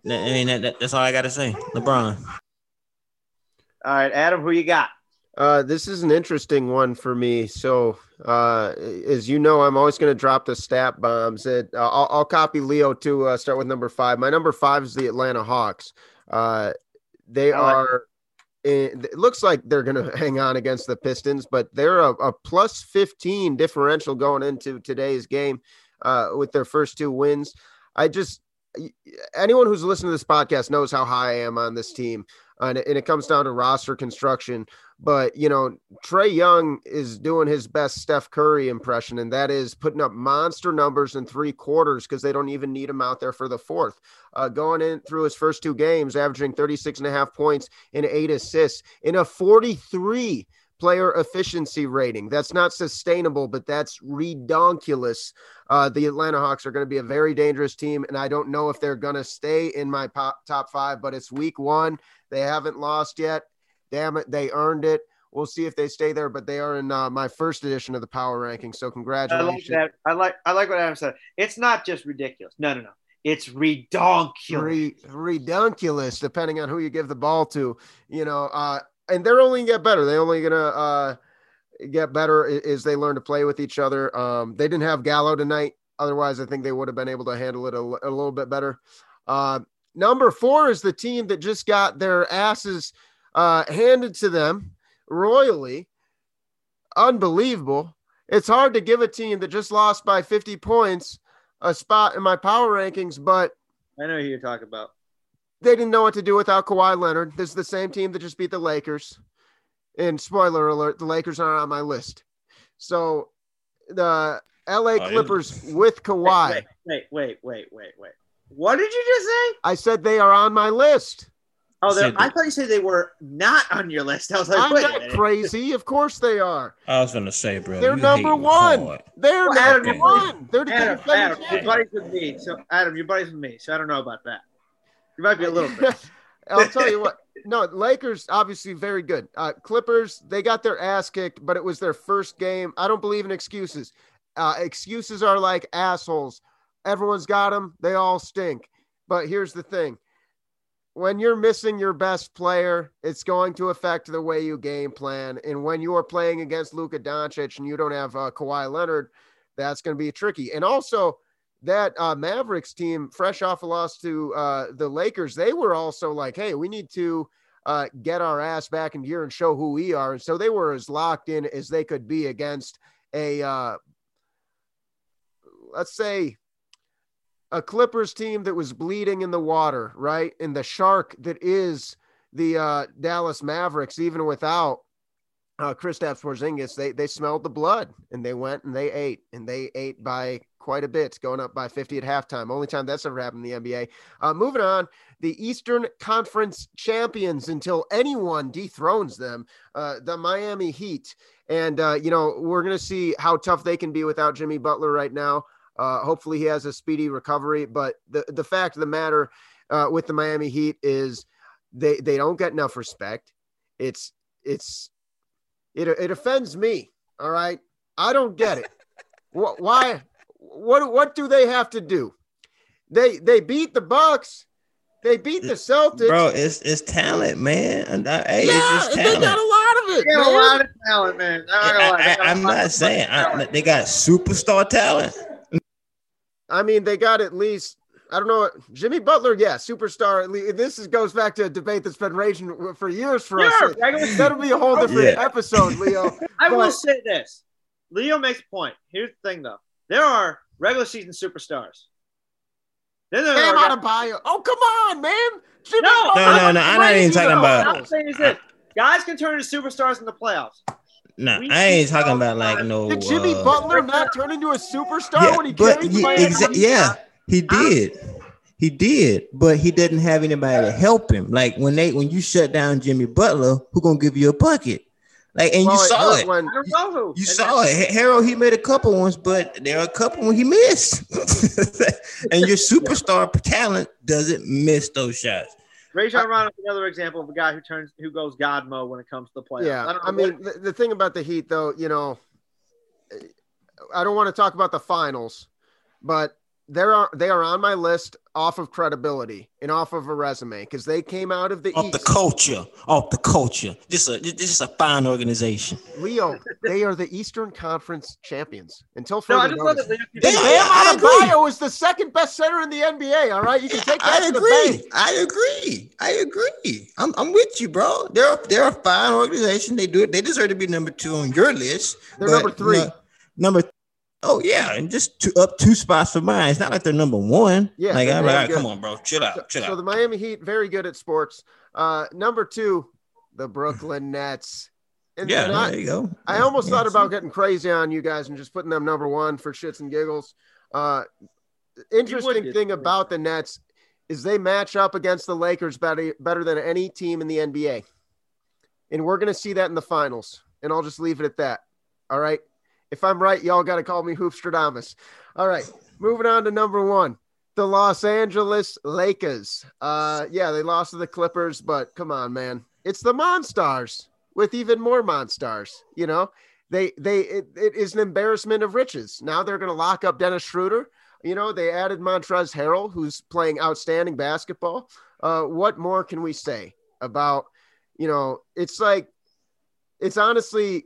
I mean, that, that, that's all I got to say. LeBron. All right, Adam, who you got? Uh, this is an interesting one for me. So, uh, as you know, I'm always going to drop the stat bombs. It, uh, I'll, I'll, copy Leo to uh, start with number five. My number five is the Atlanta Hawks. Uh, they like are it looks like they're going to hang on against the Pistons, but they're a, a plus 15 differential going into today's game uh, with their first two wins. I just, anyone who's listening to this podcast knows how high I am on this team. and it comes down to roster construction. But you know, Trae Young is doing his best Steph Curry impression, and that is putting up monster numbers in three quarters because they don't even need him out there for the fourth. Uh, going in through his first two games, averaging 36 and a half points and eight assists in a 43 player efficiency rating. That's not sustainable, but that's redonkulous. Uh, the Atlanta Hawks are going to be a very dangerous team, and I don't know if they're going to stay in my pop, top five, but it's week one. They haven't lost yet. Damn it, they earned it. We'll see if they stay there, but they are in uh, my first edition of the power ranking. So congratulations. I like that. I like I like what Adam said. It's not just ridiculous. No, no, no. It's redonkulous. Re- redonkulous, depending on who you give the ball to. You know, uh, and they're only get better. They only gonna uh, get better as they learn to play with each other. Um, they didn't have Gallo tonight. Otherwise, I think they would have been able to handle it a, a little bit better. Uh, number four is the team that just got their asses uh, handed to them royally. Unbelievable. It's hard to give a team that just lost by 50 points a spot in my power rankings, but I know who you're talking about. They didn't know what to do without Kawhi Leonard. This is the same team that just beat the Lakers. And spoiler alert, the Lakers aren't on my list. So the LA oh, Clippers with Kawhi. Wait, wait, wait, wait, wait, wait. What did you just say? I said they are on my list. Oh, I thought you said they were not on your list. I was like, I'm not crazy. Of course they are. I was going to say, bro, they're number one. They're well, number Adam, one. They're Adam, Adam, your buddies with me. So Adam, your buddies with me. So I don't know about that. You might be a little bit. I'll tell you what. No, Lakers obviously very good. Uh, Clippers they got their ass kicked, but it was their first game. I don't believe in excuses. Uh, excuses are like assholes. Everyone's got them. They all stink. But here's the thing when you're missing your best player, it's going to affect the way you game plan. And when you are playing against Luka Doncic and you don't have uh, Kawhi Leonard, that's going to be tricky. And also, that uh, Mavericks team, fresh off a loss to uh, the Lakers, they were also like, hey, we need to uh, get our ass back in gear and show who we are. And so they were as locked in as they could be against a, uh, let's say, a Clippers team that was bleeding in the water, right? And the shark that is the uh, Dallas Mavericks, even without uh, Kristaps Porzingis, they they smelled the blood and they went and they ate and they ate by quite a bit, going up by 50 at halftime. Only time that's ever happened in the NBA. Uh, moving on, the Eastern Conference champions until anyone dethrones them, uh, the Miami Heat. And, uh, you know, we're going to see how tough they can be without Jimmy Butler right now. Uh, hopefully, he has a speedy recovery. But the the fact of the matter uh, with the Miami Heat is they they don't get enough respect. It's it's it it offends me. All right, I don't get it. Why? What what do they have to do? They they beat the Bucks. They beat the Celtics. Bro, it's it's talent, man. And, hey, yeah, it's just they got a lot of it. They got man. a lot of talent, man. I'm not gonna lie. They I, got a am not saying I, they got superstar talent. I mean, they got at least I don't know Jimmy Butler. Yeah, superstar. at lea- This is, goes back to a debate that's been raging for years for Sure, us. regular- That'll be a whole different Yeah. episode, Leo. I will say this. Leo makes a point. Here's the thing, though. There are regular season superstars. Then there Bam are Adebayo. Oh, come on, man. Jimmy No, no, no, no, I'm not even talking about- What I'm saying is this. Guys can turn into superstars in the playoffs. No, We I ain't talking about like no. Did Jimmy uh, Butler not turn into a superstar Yeah, when he but carried yeah, exa- yeah, he did. He did, but he didn't have anybody to help him. Like when they when you shut down Jimmy Butler, who gonna give you a bucket? Like and Well, you saw it. when I don't know who. You saw it. Harold, he made a couple ones, but there are a couple when he missed. and your superstar talent doesn't miss those shots. Rajon uh, Rondo is another example of a guy who turns who goes God mode when it comes to the playoffs. Yeah, don't I, mean, the, the thing about the Heat, though, you know, I don't want to talk about the finals, but they're on, they are on my list off of credibility and off of a resume because they came out of the Off East. the culture, off the culture. Just a just just a fine organization. Leo, they are the Eastern Conference champions until no, further I just love notice. Leo And keeps- Yeah, Bam I agree. Adebayo is the second best center in the NBA. All right, you can take that I to the agree. bank. I agree. I agree. I'm, I'm with you, bro. They're they're a fine organization. They do it. They deserve to be number two on your list. They're but number three. no- number. Oh yeah, and just two, up two spots for mine. It's not like they're number one. Yeah, like they're I'm damn like, come on, bro, chill out, chill So out. the Miami Heat, very good at sports. Uh, number two, the Brooklyn Nets. And yeah, and I- there you go. I almost Yeah, thought about getting crazy on you guys and just putting them number one for shits and giggles. Uh, interesting thing about the Nets is they match up against the Lakers better, better than any team in the NBA. And we're going to see that in the finals. And I'll just leave it at that. All right. If I'm right, y'all got to call me Hoopstradamus. All right. Moving on to number one. The Los Angeles Lakers. Uh, yeah, they lost to the Clippers, but come on, man. It's the Monstars with even more Monstars. You know, they they it, it is an embarrassment of riches. Now they're going to lock up Dennis Schroeder. You know, they added Montrezl Harrell, who's playing outstanding basketball. Uh, what more can we say about? You know, it's like it's honestly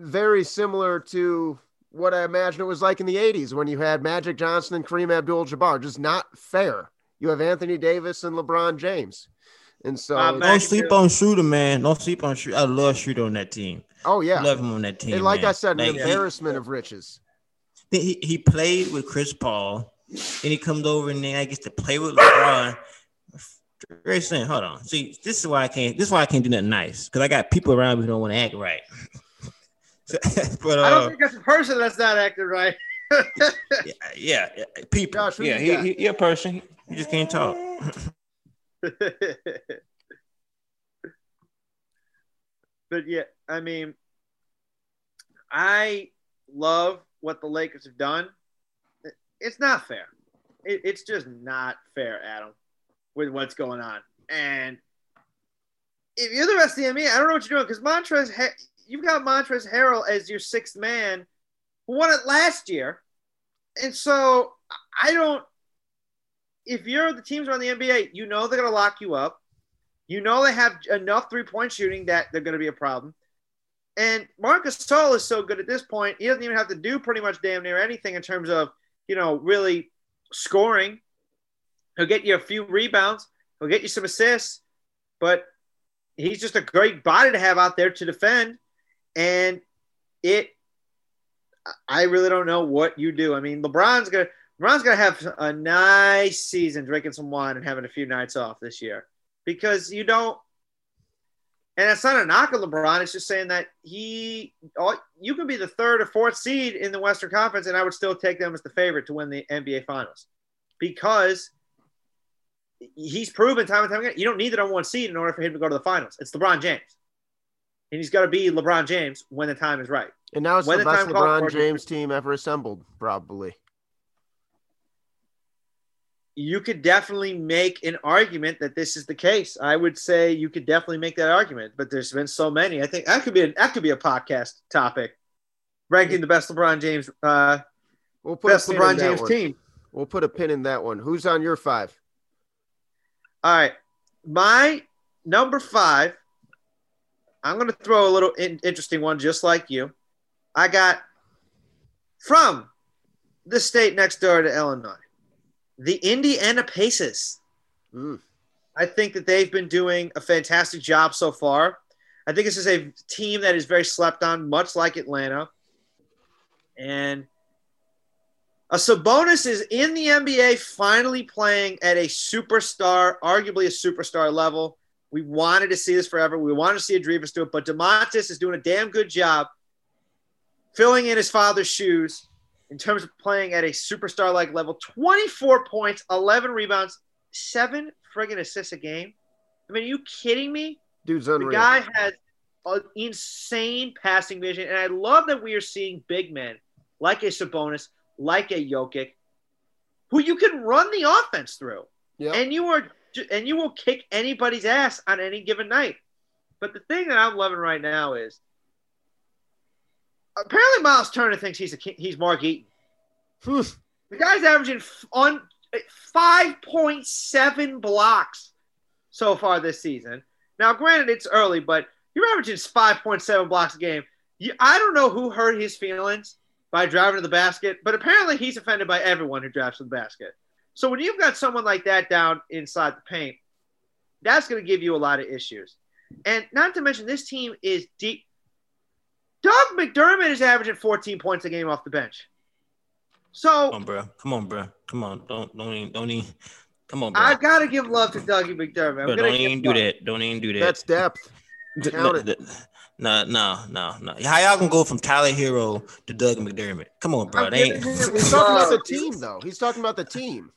very similar to what I imagine it was like in the 80s when you had Magic Johnson and Kareem Abdul Jabbar. Just not fair. You have Anthony Davis and LeBron James. And so, Uh, Don't Magic sleep on Schroeder, man. Don't sleep on Schroeder. I love Schroeder on that team. oh, yeah. Love him on that team. And like man. I said, an Like, he- embarrassment of riches. he, he played with Chris Paul, and he comes over and then I gets to play with LeBron. Very soon. Hold on. See, this is why I can't. This is why I can't do nothing nice because I got people around me who don't want to act right. So- but I don't uh, think that's a person that's not acting right. yeah, yeah, yeah, people. Josh, yeah, you he, got? he, he a person. He just can't talk. but yeah, I mean, I love what the Lakers have done. It's not fair. It, it's just not fair, Adam, with what's going on. And if you're the rest of the NBA, I don't know what you're doing because Montrezl, ha- you've got Montrezl Harrell as your sixth man who won it last year. And so I don't, if you're the teams around the NBA, you know they're going to lock you up. You know they have enough three point shooting that they're going to be a problem. And Marcus Gasol is so good at this point, he doesn't even have to do pretty much damn near anything in terms of, you know, really scoring. He'll get you a few rebounds, he'll get you some assists, but he's just a great body to have out there to defend. And it, I really don't know what you do. I mean, LeBron's gonna LeBron's gonna have a nice season drinking some wine and having a few nights off this year because you don't. And it's not a knock on LeBron. It's just saying that he, you can be the third or fourth seed in the Western Conference, and I would still take them as the favorite to win the NBA Finals because he's proven time and time again you don't need the number one seed in order for him to go to the finals. It's LeBron James, and he's got to be LeBron James when the time is right. And now it's When the the best LeBron James team ever assembled, probably. you could definitely make an argument that this is the case. I would say you could definitely make that argument, but there's been so many. I think that could be a, that could be a podcast topic, ranking the best LeBron James, uh, We'll best LeBron James one. team. We'll put a pin in that one. Who's on your five? All right, my number five. I'm going to throw a little in, interesting one, just like you. I got from the state next door to Illinois, the Indiana Pacers. Mm. I think that they've been doing a fantastic job so far. I think this is a team that is very slept on, much like Atlanta. And a Sabonis is in the NBA finally playing at a superstar, arguably a superstar level. We wanted to see this forever. We wanted to see Adrevis do it, but DeMontis is doing a damn good job filling in his father's shoes in terms of playing at a superstar like level 24 points, 11 rebounds, seven friggin' assists a game. I mean, are you kidding me? Dude's on. The guy has an insane passing vision, and I love that we are seeing big men like a Sabonis, like a Jokic, who you can run the offense through, Yep. and you are and you will kick anybody's ass on any given night. But the thing that I'm loving right now is apparently Miles Turner thinks he's a he's Mark Eaton. Hmm. The guy's averaging on 5.7 blocks so far this season. Now, granted, it's early, but you're averaging 5.7 blocks a game. You, I don't know who hurt his feelings by driving to the basket, but apparently he's offended by everyone who drives to the basket. So when you've got someone like that down inside the paint, that's going to give you a lot of issues. And not to mention, this team is deep. Doug McDermott is averaging 14 points a game off the bench. So Come on, bro. Come on, bro. Come on. Don't don't even don't even. Come on, bro. I gotta give love to Dougie McDermott. I'm Bro, don't even do love. that. Don't even do that. That's depth. Count it. No, no, no, no. How y'all gonna go from Tyler Herro to Doug McDermott? Come on, bro. They ain't, He's talking about the team, though. He's talking about the team.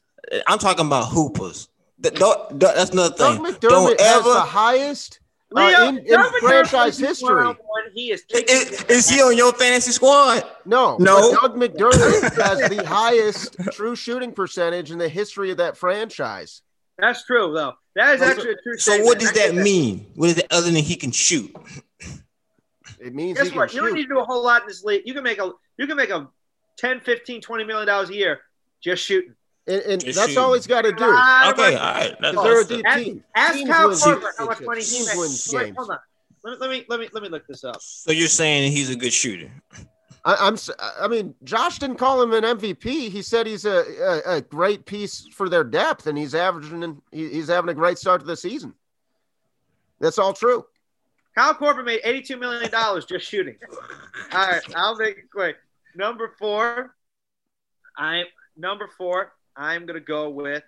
I'm talking about hoopers. Th- don't- don't- that's another Doug thing. McDermott Don't has the highest uh, Leo, in, in franchise history. one-on-one. He is Is, is he on your fantasy squad? No, No. but Doug McDermott has the highest true shooting percentage in the history of that franchise. That's true, though. That is So- actually a true So statement. what does I that mean? What is it other than he can shoot? It means Guess he can what? You don't need to do a whole lot in this league. You can make a you can make a 10, 15, 20 million dollars a year just shooting. And and Just that's all he's got to do. Okay, all right. That's, Because they're a deep Ask, team. ask Teams Kyle win Korver how much money he Teams makes. win Wait, games. hold on. Let me, let me let me let me look this up. so you're saying he's a good shooter? I, I'm. s- I mean, Josh didn't call him an MVP. He said he's a, a, a great piece for their depth, and he's averaging. he- He's having a great start to the season. That's all true. Kyle Korver made eighty-two million dollars just shooting. All right, I'll make it quick. Number four, I'm number four. I'm gonna go with.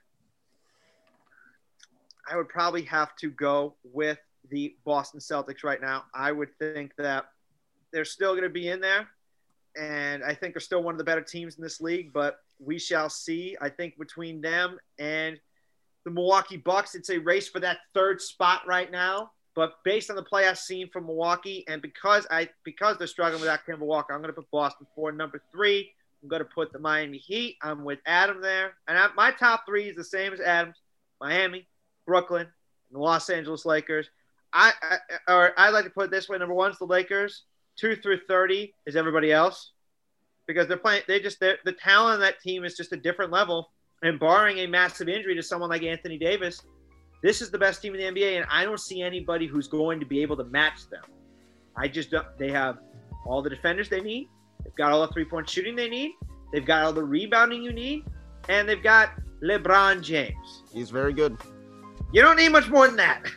I would probably have to go with the Boston Celtics right now. I would think that they're still going to be in there, and I think they're still one of the better teams in this league. But we shall see. I think between them and the Milwaukee Bucks, it's a race for that third spot right now. But based on the play I've seen from Milwaukee, and because I because they're struggling without Kemba Walker, I'm going to put Boston for number three. I'm going to put the Miami Heat. I'm with Adam there, and I, my top three is the same as Adam's: Miami, Brooklyn, and the Los Angeles Lakers. I, I or I like to put it this way: number one's the Lakers. Two through thirty is everybody else, because they're playing. They just the talent on that team is just a different level. And barring a massive injury to someone like Anthony Davis, this is the best team in the NBA, and I don't see anybody who's going to be able to match them. I just don't. They have all the defenders they need. They've got all the three-point shooting they need. They've got all the rebounding you need, and they've got LeBron James. He's very good. You don't need much more than that.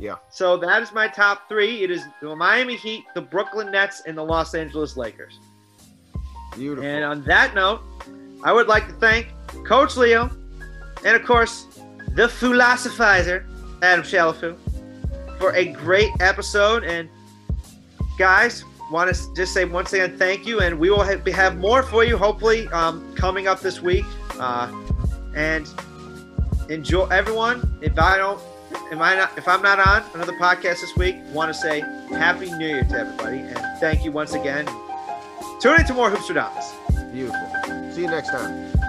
Yeah. So that is my top three. It is the Miami Heat, the Brooklyn Nets, and the Los Angeles Lakers. Beautiful. And on that note, I would like to thank Coach Leo, and of course, the philosophizer, Adam Shalafu, for a great episode. And guys, want to just say once again thank you, and we will have, more for you hopefully um, coming up this week. Uh, and enjoy everyone. If I don't, am I not? If I'm not on another podcast this week, want to say Happy New Year to everybody, and thank you once again. Tune in to more Hoopstradamus. Beautiful. See you next time.